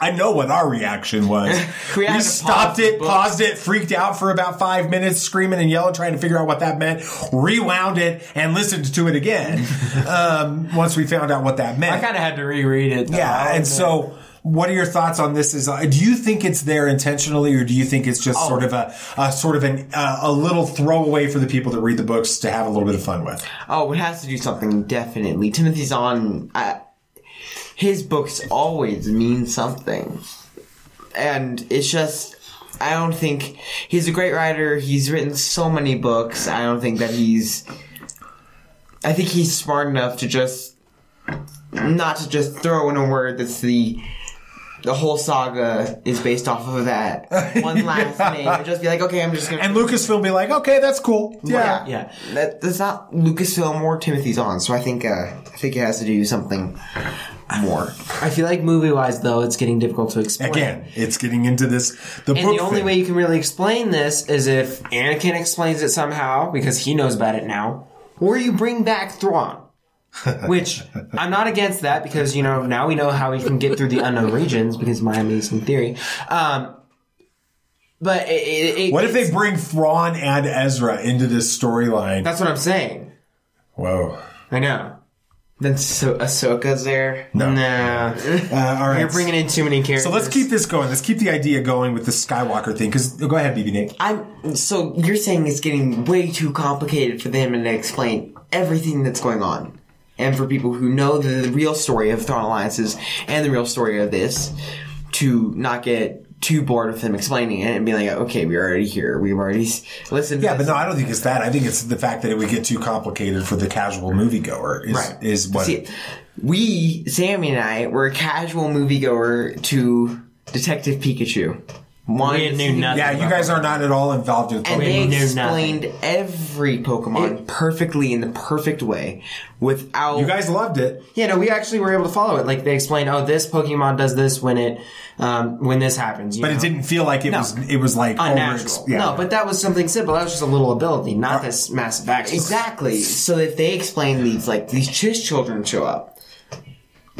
I know what our reaction was. [laughs] We we stopped it, paused it, freaked out for about five minutes, screaming and yelling, trying to figure out what that meant. Rewound it and listened to it again. [laughs] um, once we found out what that meant, I kind of had to reread it. though. yeah, and so what are your thoughts on this? Is uh, do you think it's there intentionally, or do you think it's just Oh. sort of a, a sort of an uh, a little throwaway for the people that read the books to have a little bit of fun with? Oh, it has to do something definitely. Timothy Zahn. Uh, his books always mean something, and it's just. I don't think he's a great writer. He's written so many books. I don't think that he's. I think he's smart enough to just not to just throw in a word that's the the whole saga is based off of that [laughs] one last name and just be like, okay, I'm just gonna And Lucasfilm be like, okay, that's cool. yeah, yeah. That, that's not Lucasfilm or Timothy Zahn, so I think uh, I think it has to do something more. I feel like movie wise though, it's getting difficult to explain. Again, it's getting into this. The And book the only thing. way you can really explain this is if Anakin explains it somehow because he knows about it now, or you bring back Thrawn. Which I'm not against that because you know now we know how he can get through the unknown regions because of my amazing theory. Um, but it, it, it, What if they bring Thrawn and Ezra into this storyline? That's what I'm saying. Whoa. I know. Then so Ahsoka's there. No. Nah. [laughs] Uh, all right. You're bringing in too many characters. So let's keep this going. Let's keep the idea going with the Skywalker thing. Because go ahead, BB Nate. I'm so you're saying it's getting way too complicated for them to explain everything that's going on. And for people who know the, the real story of Thrawn Alliances and the real story of this, to not get too bored with them explaining it and be like, okay, we're already here. We've already listened. Yeah, but no, I don't think it's that. I think it's the fact that it would get too complicated for the casual moviegoer. Is, Right. Is what. See, we, Sammy and I, were a casual moviegoer to Detective Pikachu. Wanted knew to- nothing Yeah, you guys are not at all involved with And Pokemon. they explained every Pokemon perfectly in the perfect way without. You guys loved it. Yeah, no, we actually were able to follow it. Like they explained, oh, this Pokemon does this when it, um, when this happens. you But know? it didn't feel like it No. was. It was like unnatural. over- yeah. No, but that was something simple. That was just a little ability, not this massive backstory. Exactly. So if they explain these, like these Chiss children show up,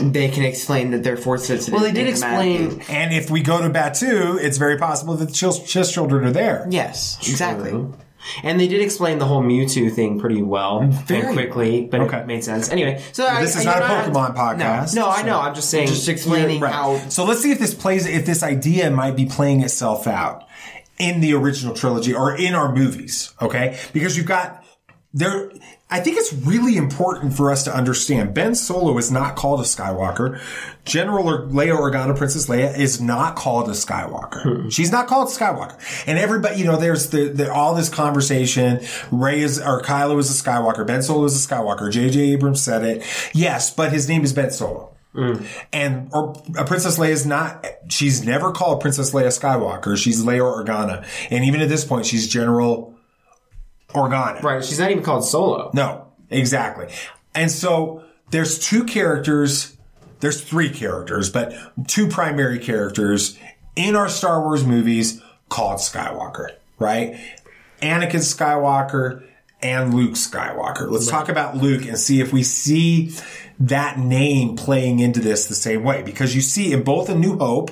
they can explain that they're force sensitive. Well, they did explain. And if we go to Batuu, it's very possible that the Chiss, Chiss children are there. Yes, exactly. True. And they did explain the whole Mewtwo thing pretty well Very. and quickly, but Okay. it made sense. Anyway, so I, this is I- not a you know, Pokemon podcast. No, no, I know. I'm just saying. Just explaining Right. how. So let's see if this plays, if this idea might be playing itself out in the original trilogy or in our movies. Okay, because you've got there. I think it's really important for us to understand Ben Solo is not called a Skywalker. General Leia Organa, Princess Leia, is not called a Skywalker. Hmm. She's not called Skywalker. And everybody, you know, there's the, the all this conversation. Rey is or Kylo is a Skywalker. Ben Solo is a Skywalker. J.J. Abrams said it. Yes, but his name is Ben Solo. Hmm. And or Princess Leia is not. She's never called Princess Leia Skywalker. She's Leia Organa, and even at this point, she's General Organa. right, she's not even called Solo. No, exactly. And so there's two characters. There's three characters, but two primary characters in our Star Wars movies called Skywalker, right? Anakin Skywalker and Luke Skywalker. Let's talk about Luke and see if we see that name playing into this the same way. Because you see in both A New Hope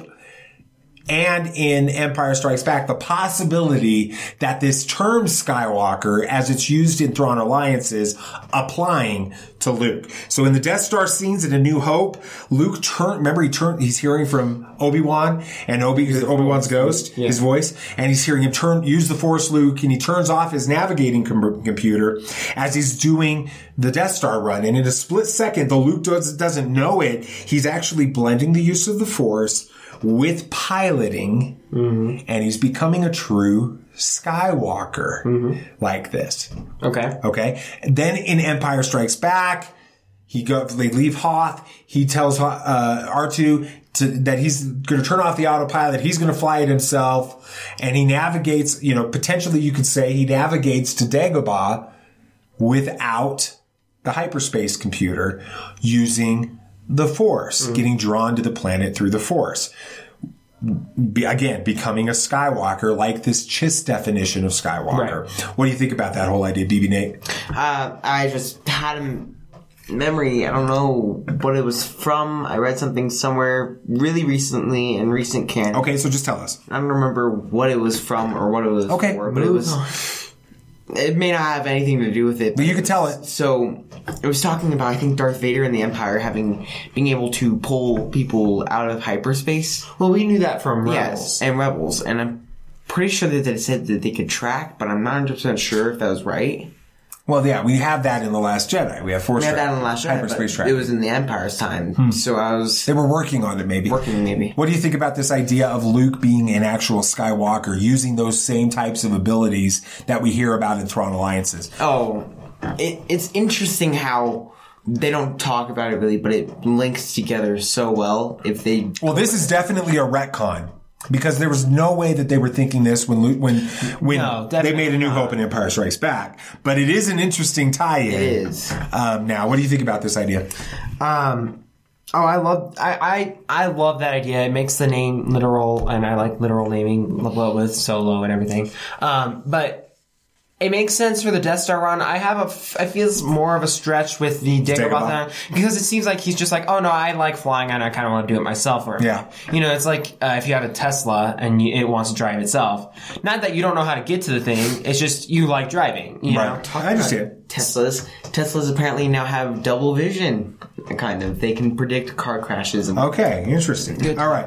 and in Empire Strikes Back the possibility that this term Skywalker, as it's used in Thrawn Alliances, applying to Luke. So in the Death Star scenes in A New Hope, Luke turn. Remember, he turned. He's hearing from Obi Wan and Obi Obi Wan's ghost, his voice, and he's hearing him turn use the Force, Luke, and he turns off his navigating com- computer as he's doing the Death Star run. And in a split second, though Luke does, doesn't know it, he's actually blending the use of the Force with piloting, and he's becoming a true Skywalker like this. Okay. Okay. Then in Empire Strikes Back, he go, they leave Hoth. He tells, uh, R2 to, that he's going to turn off the autopilot. He's going to fly it himself. And he navigates, you know, potentially you could say he navigates to Dagobah without the hyperspace computer using the force, getting drawn to the planet through the force. Be, again, becoming a Skywalker, like this Chiss definition of Skywalker. What do you think about that whole idea, BB Nate? Uh, I just had a memory. I don't know what it was from. I read something somewhere really recently in recent canon. Okay, so just tell us. I don't remember what it was from or what it was Okay, for, but it was. It may not have anything to do with it, But you could tell it. So it was talking about I think Darth Vader and the Empire having being able to pull people out of hyperspace. Well, we knew that from Rebels. Yes, and rebels, and I'm pretty sure that it said that they could track, but I'm not 100 percent sure if that was right. Well, yeah, we have that in the Last Jedi. We have Force We had that in the last Jedi, hyperspace track. It was in the Empire's time, hmm. so I was. They were working on it, maybe. Working, maybe. What do you think about this idea of Luke being an actual Skywalker, using those same types of abilities that we hear about in Thrawn Alliances? Oh, it, it's interesting how they don't talk about it really, but it links together so well. If they Well, this is definitely a retcon. Because there was no way that they were thinking this when when when No, they made A New not. Hope and Empire Strikes Back, but it is an interesting tie-in. It is. Um, now, what do you think about this idea? Um, oh, I love I, I I love that idea. It makes the name literal, and I like literal naming with Solo and everything. Um, but it makes sense for the Death Star run. I have a f- I feel it's more of a stretch with the Dagobah Dagobah. thing because it seems like he's just like, oh no, I like flying and I kind of want to do it myself. Or Yeah. you know, it's like uh, if you have a Tesla and you, it wants to drive itself. Not that you don't know how to get to the thing. It's just you like driving. You know. Right. I understand. Teslas, Teslas apparently now have double vision, kind of. They can predict car crashes. And Okay, interesting. All right.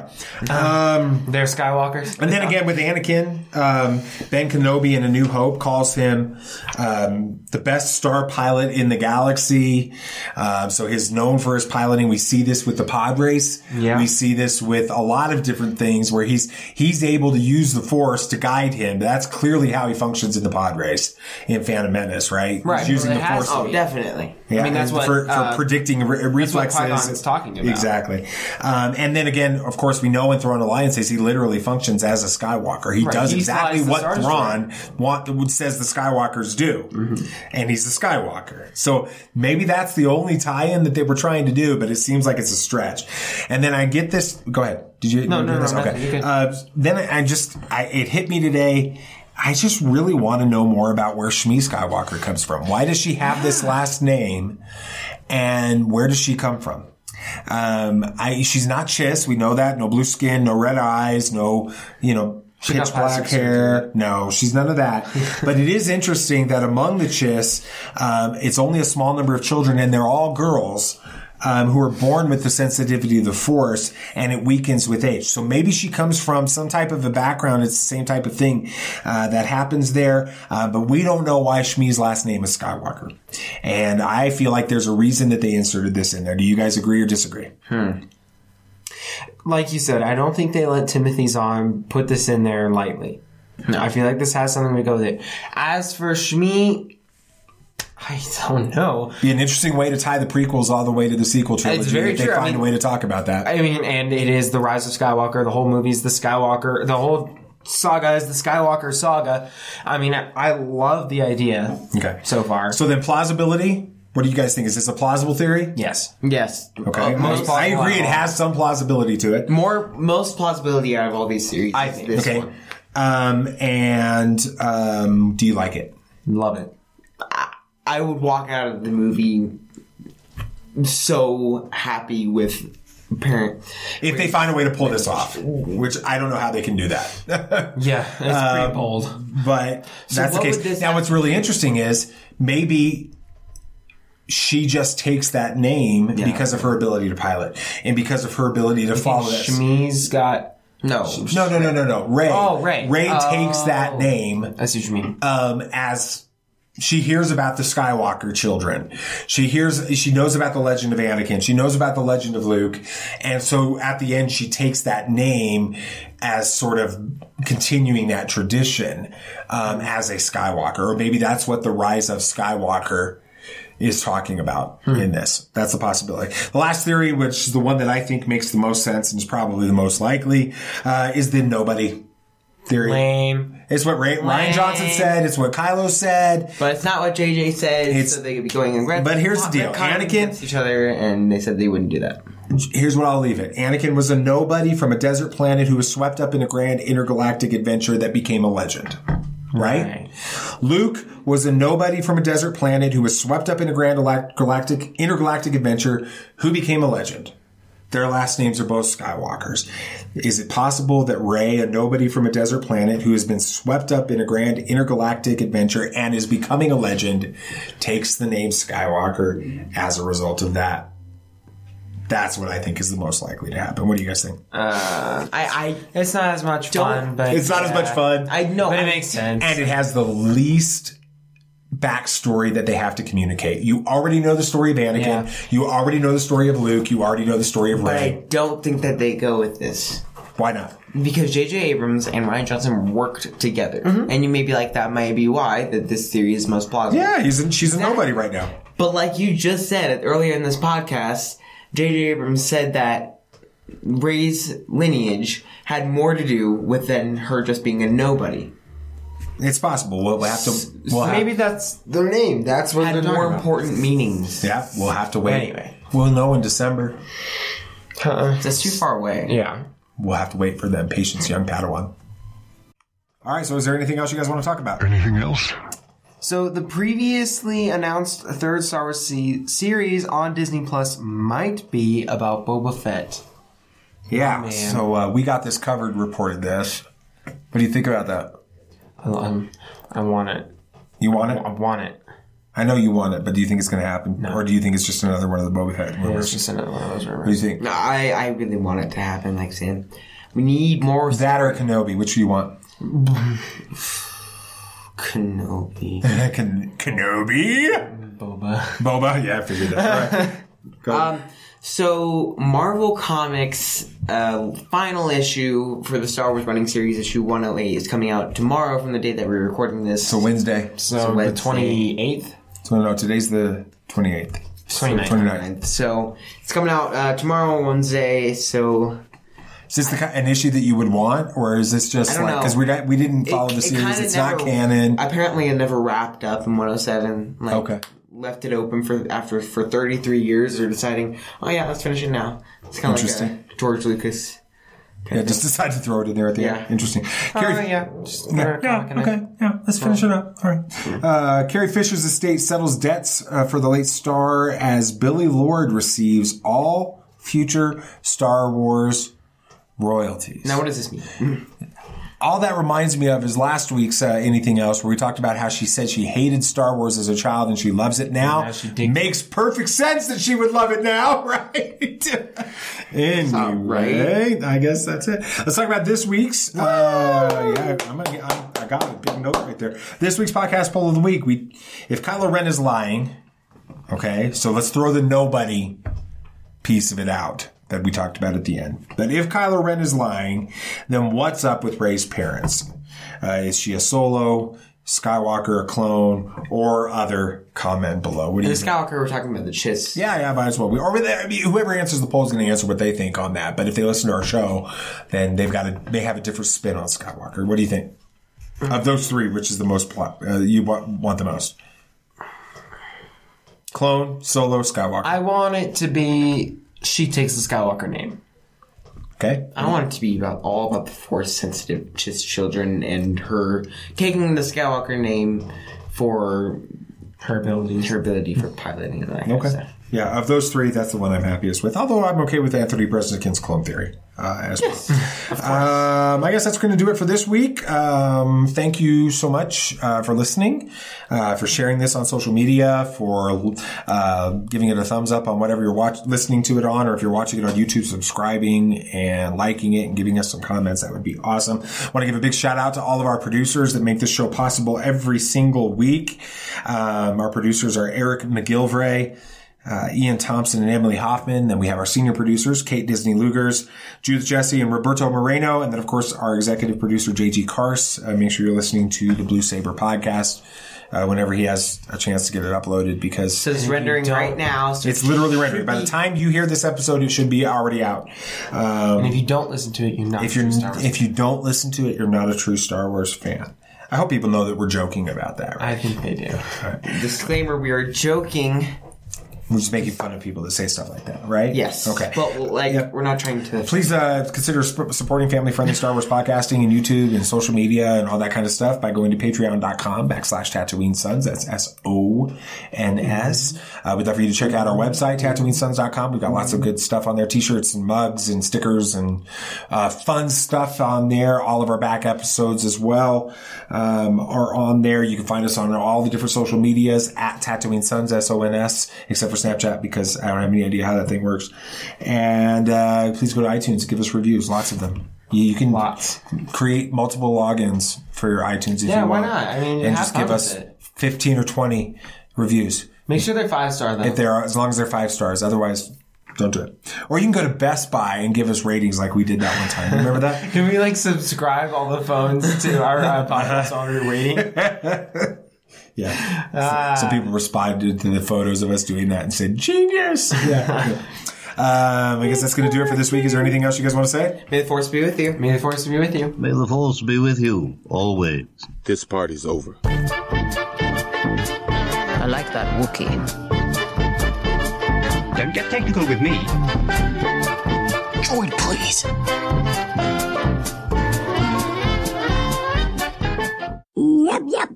Um, They're Skywalkers. And then again with Anakin, um, Ben Kenobi in A New Hope calls him um, the best star pilot in the galaxy. Um, so he's known for his piloting. We see this with the pod race. Yeah. We see this with a lot of different things where he's he's able to use the Force to guide him. That's clearly how he functions in the pod race in Phantom Menace, right? Right. He's using Well, the Force. oh, definitely. Yeah, I mean, that's what, for, for uh, predicting re- reflexes. Qui-Gon's talking about. Exactly. Um, and then again, of course, we know in Thrawn Alliances, he literally functions as a Skywalker. He Right. does He exactly what Star Thrawn want, says the Skywalkers do. Mm-hmm. And he's a Skywalker. So maybe that's the only tie-in that they were trying to do, but it seems like it's a stretch. And then I get this. Go ahead. Did you? No, no, do no, this? no, Okay. you Uh, then I just, I, it hit me today. I just really want to know more about where Shmi Skywalker comes from. Why does she have this last name? And where does she come from? Um, I, she's not Chiss. We know that. No blue skin, no red eyes, no, you know, She pitch black hair. No, she's none of that. [laughs] but it is interesting that among the Chiss, um, it's only a small number of children and they're all girls. Um, who are born with the sensitivity of the force and it weakens with age. So maybe she comes from some type of a background. It's the same type of thing, uh, that happens there. Uh, but we don't know why Shmi's last name is Skywalker. And I feel like there's a reason that they inserted this in there. Do you guys agree or disagree? Hmm. Like you said, I don't think they let Timothy Zahn put this in there lightly. I feel like this has something to go with it. As for Shmi, I don't know. Be an interesting way to tie the prequels all the way to the sequel trilogy. It's very if they true. I find mean- a way to talk about that. I mean, and it is the rise of Skywalker. The whole movie's the Skywalker. The whole saga is the Skywalker saga. I mean, I, I love the idea. Okay. So far. So then plausibility. What do you guys think? Is this a plausible theory? Yes. Yes. Okay. Uh, most I agree. out It has some plausibility to it. more most plausibility out of all these series. I think this okay. one. Um, and um, do you like it? Love it. I would walk out of the movie so happy with parent. If they find a way to pull this off, which I don't know how they can do that. [laughs] Yeah, it's pretty Um, bold. But So that's the case. this Now, what's really interesting is maybe she just takes that name because of her ability to pilot and because of her ability to follow this. Shmi's got no, no, no, no, no, no. Rey. Oh, Rey. Rey takes Oh. that name. I see what you mean. Um, as she hears about the Skywalker children. She hears, she knows about the legend of Anakin. She knows about the legend of Luke. And so at the end, she takes that name as sort of continuing that tradition, um, as a Skywalker. Or maybe that's what the rise of Skywalker is talking about in this. That's a possibility. The last theory, which is the one that I think makes the most sense and is probably the most likely, uh, is the nobody theory. Lame. It's what Rey, Rian Johnson said. It's what Kylo said. But it's not what JJ said. It's- so they could be going in red. But here's the deal. Anakin- each other, and they said they wouldn't do that. Here's what I'll leave it. Anakin was a nobody from a desert planet who was swept up in a grand intergalactic adventure that became a legend. Right? Luke was a nobody from a desert planet who was swept up in a grand galactic intergalactic adventure who became a legend. Their last names are both Skywalkers. Is it possible that Rey, a nobody from a desert planet who has been swept up in a grand intergalactic adventure and is becoming a legend, takes the name Skywalker as a result of that? That's what I think is the most likely to happen. What do you guys think? Uh, I, I it's not as much fun, but it's not as much fun. I know. But it makes sense. and it has the least backstory that they have to communicate. You already know the story of Anakin. Yeah. You already know the story of Luke. You already know the story of Rey. But I don't think that they go with this. Why not? Because J.J. Abrams and Rian Johnson worked together. Mm-hmm. And you may be like, that might be why that this theory is most plausible. Yeah, he's in, she's a nobody right now. But like you just said earlier in this podcast, J.J. Abrams said that Rey's lineage had more to do with than her just being a nobody. It's possible. We'll, we'll have to. We'll have, Maybe that's their name. That's what Had they're more talking about. important meanings. Yeah, we'll have to wait. Anyway. we'll know in December. That's too far away. Yeah. We'll have to wait for them. Patience, young Padawan. All right. So, is there anything else you guys want to talk about? Anything else? So the previously announced third Star Wars se- series on Disney Plus might be about Boba Fett. Yeah. man. so uh, we got this covered. Reported this. What do you think about that? Um, I want it. You want it? I want it. I know you want it, but do you think it's going to happen, or do you think it's just another one of the Boba Fett Yeah, it's just another one of those What do you think? No, I, I really want it to happen, like Sam. We need more That or Kenobi? Which do you want? Kenobi. [laughs] Ken- Kenobi? Boba. Boba? Yeah, I figured that. Right. [laughs] Go. Um, so Marvel Comics uh, final issue for the Star Wars running series, issue 108, is coming out tomorrow from the day that we're recording this. so Wednesday. So, So the twenty eighth. So no, today's the 28th. 29th. 29th. So it's coming out uh, tomorrow, Wednesday. So Is this the, ki- an issue that you would want, or is this just like because we don't- we didn't follow It- the series? kinda It's not canon. Apparently, it never wrapped up in 107. Like, Okay. Left it open for after for 33 years. They're deciding, oh yeah, let's finish it now. It's kind of like Interesting. a George Lucas. Yeah, just decide to throw it in there at the end. Yeah. Interesting. Oh Carrie- yeah, just Yeah, yeah, comic in it. okay, yeah. Let's finish it up. All right. Uh, Carrie Fisher's estate settles debts uh, for the late star as Billie Lourd receives all future Star Wars royalties. Now, what does this mean? [laughs] all that reminds me of is last week's uh, anything else where we talked about how she said she hated Star Wars as a child and she loves it now. Makes perfect sense that she would love it now, [laughs] right? anyway, I guess that's it. Let's talk about this week's. Uh, yeah, I'm gonna I'm, I got a big note right there. This week's podcast poll of the week. We, if Kylo Ren is lying, okay, so let's throw the nobody piece of it out that we talked about at the end. But if Kylo Ren is lying, then what's up with Rey's parents? Uh, is she a solo, Skywalker, a clone, or other? Comment below. What do The? Skywalker, we're talking about the Chiss. Yeah, yeah, might as well. We, or I mean, whoever answers the poll is going to answer what they think on that. But if they listen to our show, then they've got to, they have a different spin on Skywalker. What do you think? Of those three, which is the most plot, uh, you want, want the most? Clone, Solo, Skywalker. I want it to be she takes the Skywalker name. Okay. I want it to be about all about the force sensitive Chiss children and her taking the Skywalker name for her ability, her ability for piloting and that kind of Okay. stuff. Yeah, of those three, that's the one I'm happiest with. Although I'm okay with Anthony Breznican's clone theory uh, as well. [laughs] um, I guess that's going to do it for this week. Um, thank you so much uh, for listening, uh, for sharing this on social media, for uh, giving it a thumbs up on whatever you're watch- listening to it on, or if you're watching it on YouTube, subscribing and liking it and giving us some comments. That would be awesome. want to give a big shout out to all of our producers that make this show possible every single week. Um, our producers are Eric McGilvray uh, Ian Thompson and Emily Hoffman. Then we have our senior producers, Kate Disney Lugers, Judith Jesse, and Roberto Moreno. And then, of course, our executive producer, JG Kars. Uh, make sure you're listening to the Blue Saber podcast uh, whenever he has a chance to get it uploaded because So it's rendering right now. So it's literally it rendering. By the time you hear this episode, it should be already out. Um, And if you don't listen to it, you're not. if you're a Star Wars if you don't listen to it, you're not a true Star Wars fan. I hope people know that we're joking about that. Right? I think they do. Disclaimer: We are joking. We're just making fun of people that say stuff like that, right? Yes. Okay. But like, we're not trying to. Please uh, consider sp- supporting family-friendly Star Wars podcasting and YouTube and social media and all that kind of stuff by going to patreon.com backslash Tatooine Sons. That's S-O-N-S. Uh, we'd love for you to check out our website, TatooineSons.com. We've got lots of good stuff on there, t-shirts and mugs and stickers and uh, fun stuff on there. All of our back episodes as well um, are on there. You can find us on all the different social medias at Tatooine Sons, S-O-N-S, except for Snapchat because I don't have any idea how that thing works. And uh, please go to iTunes give us reviews, lots of them. You, you can create multiple logins for your iTunes if Yeah, you why want. not? I mean, and just give us 15 or 20 reviews. Make sure they're five star though. If they're as long as they're five stars, otherwise don't do it. Or you can go to Best Buy and give us ratings like we did that one time. Remember that? [laughs] Can we like subscribe all the phones to our uh, podcast while we're waiting? Yeah. Ah. Some people responded to the photos of us doing that and said, "Genius." Yeah. [laughs] Um, I guess that's going to do it for this week. Is there anything else you guys want to say? May the force be with you. May the force be with you. May the force be with you always. This party's over. I like that Wookiee. Don't get technical with me. Droid, please. Yep, yep.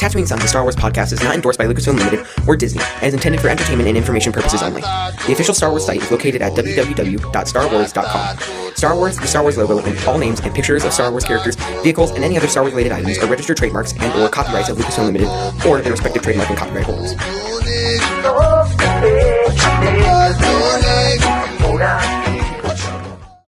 Tatooine Sons, the Star Wars podcast, is not endorsed by Lucasfilm Limited or Disney and is intended for entertainment and information purposes only. The official Star Wars site is located at www.starwars.com. Star Wars, the Star Wars logo, and all names and pictures of Star Wars characters, vehicles, and any other Star Wars related items are registered trademarks and or copyrights of Lucasfilm Limited or their respective trademark and copyright holders.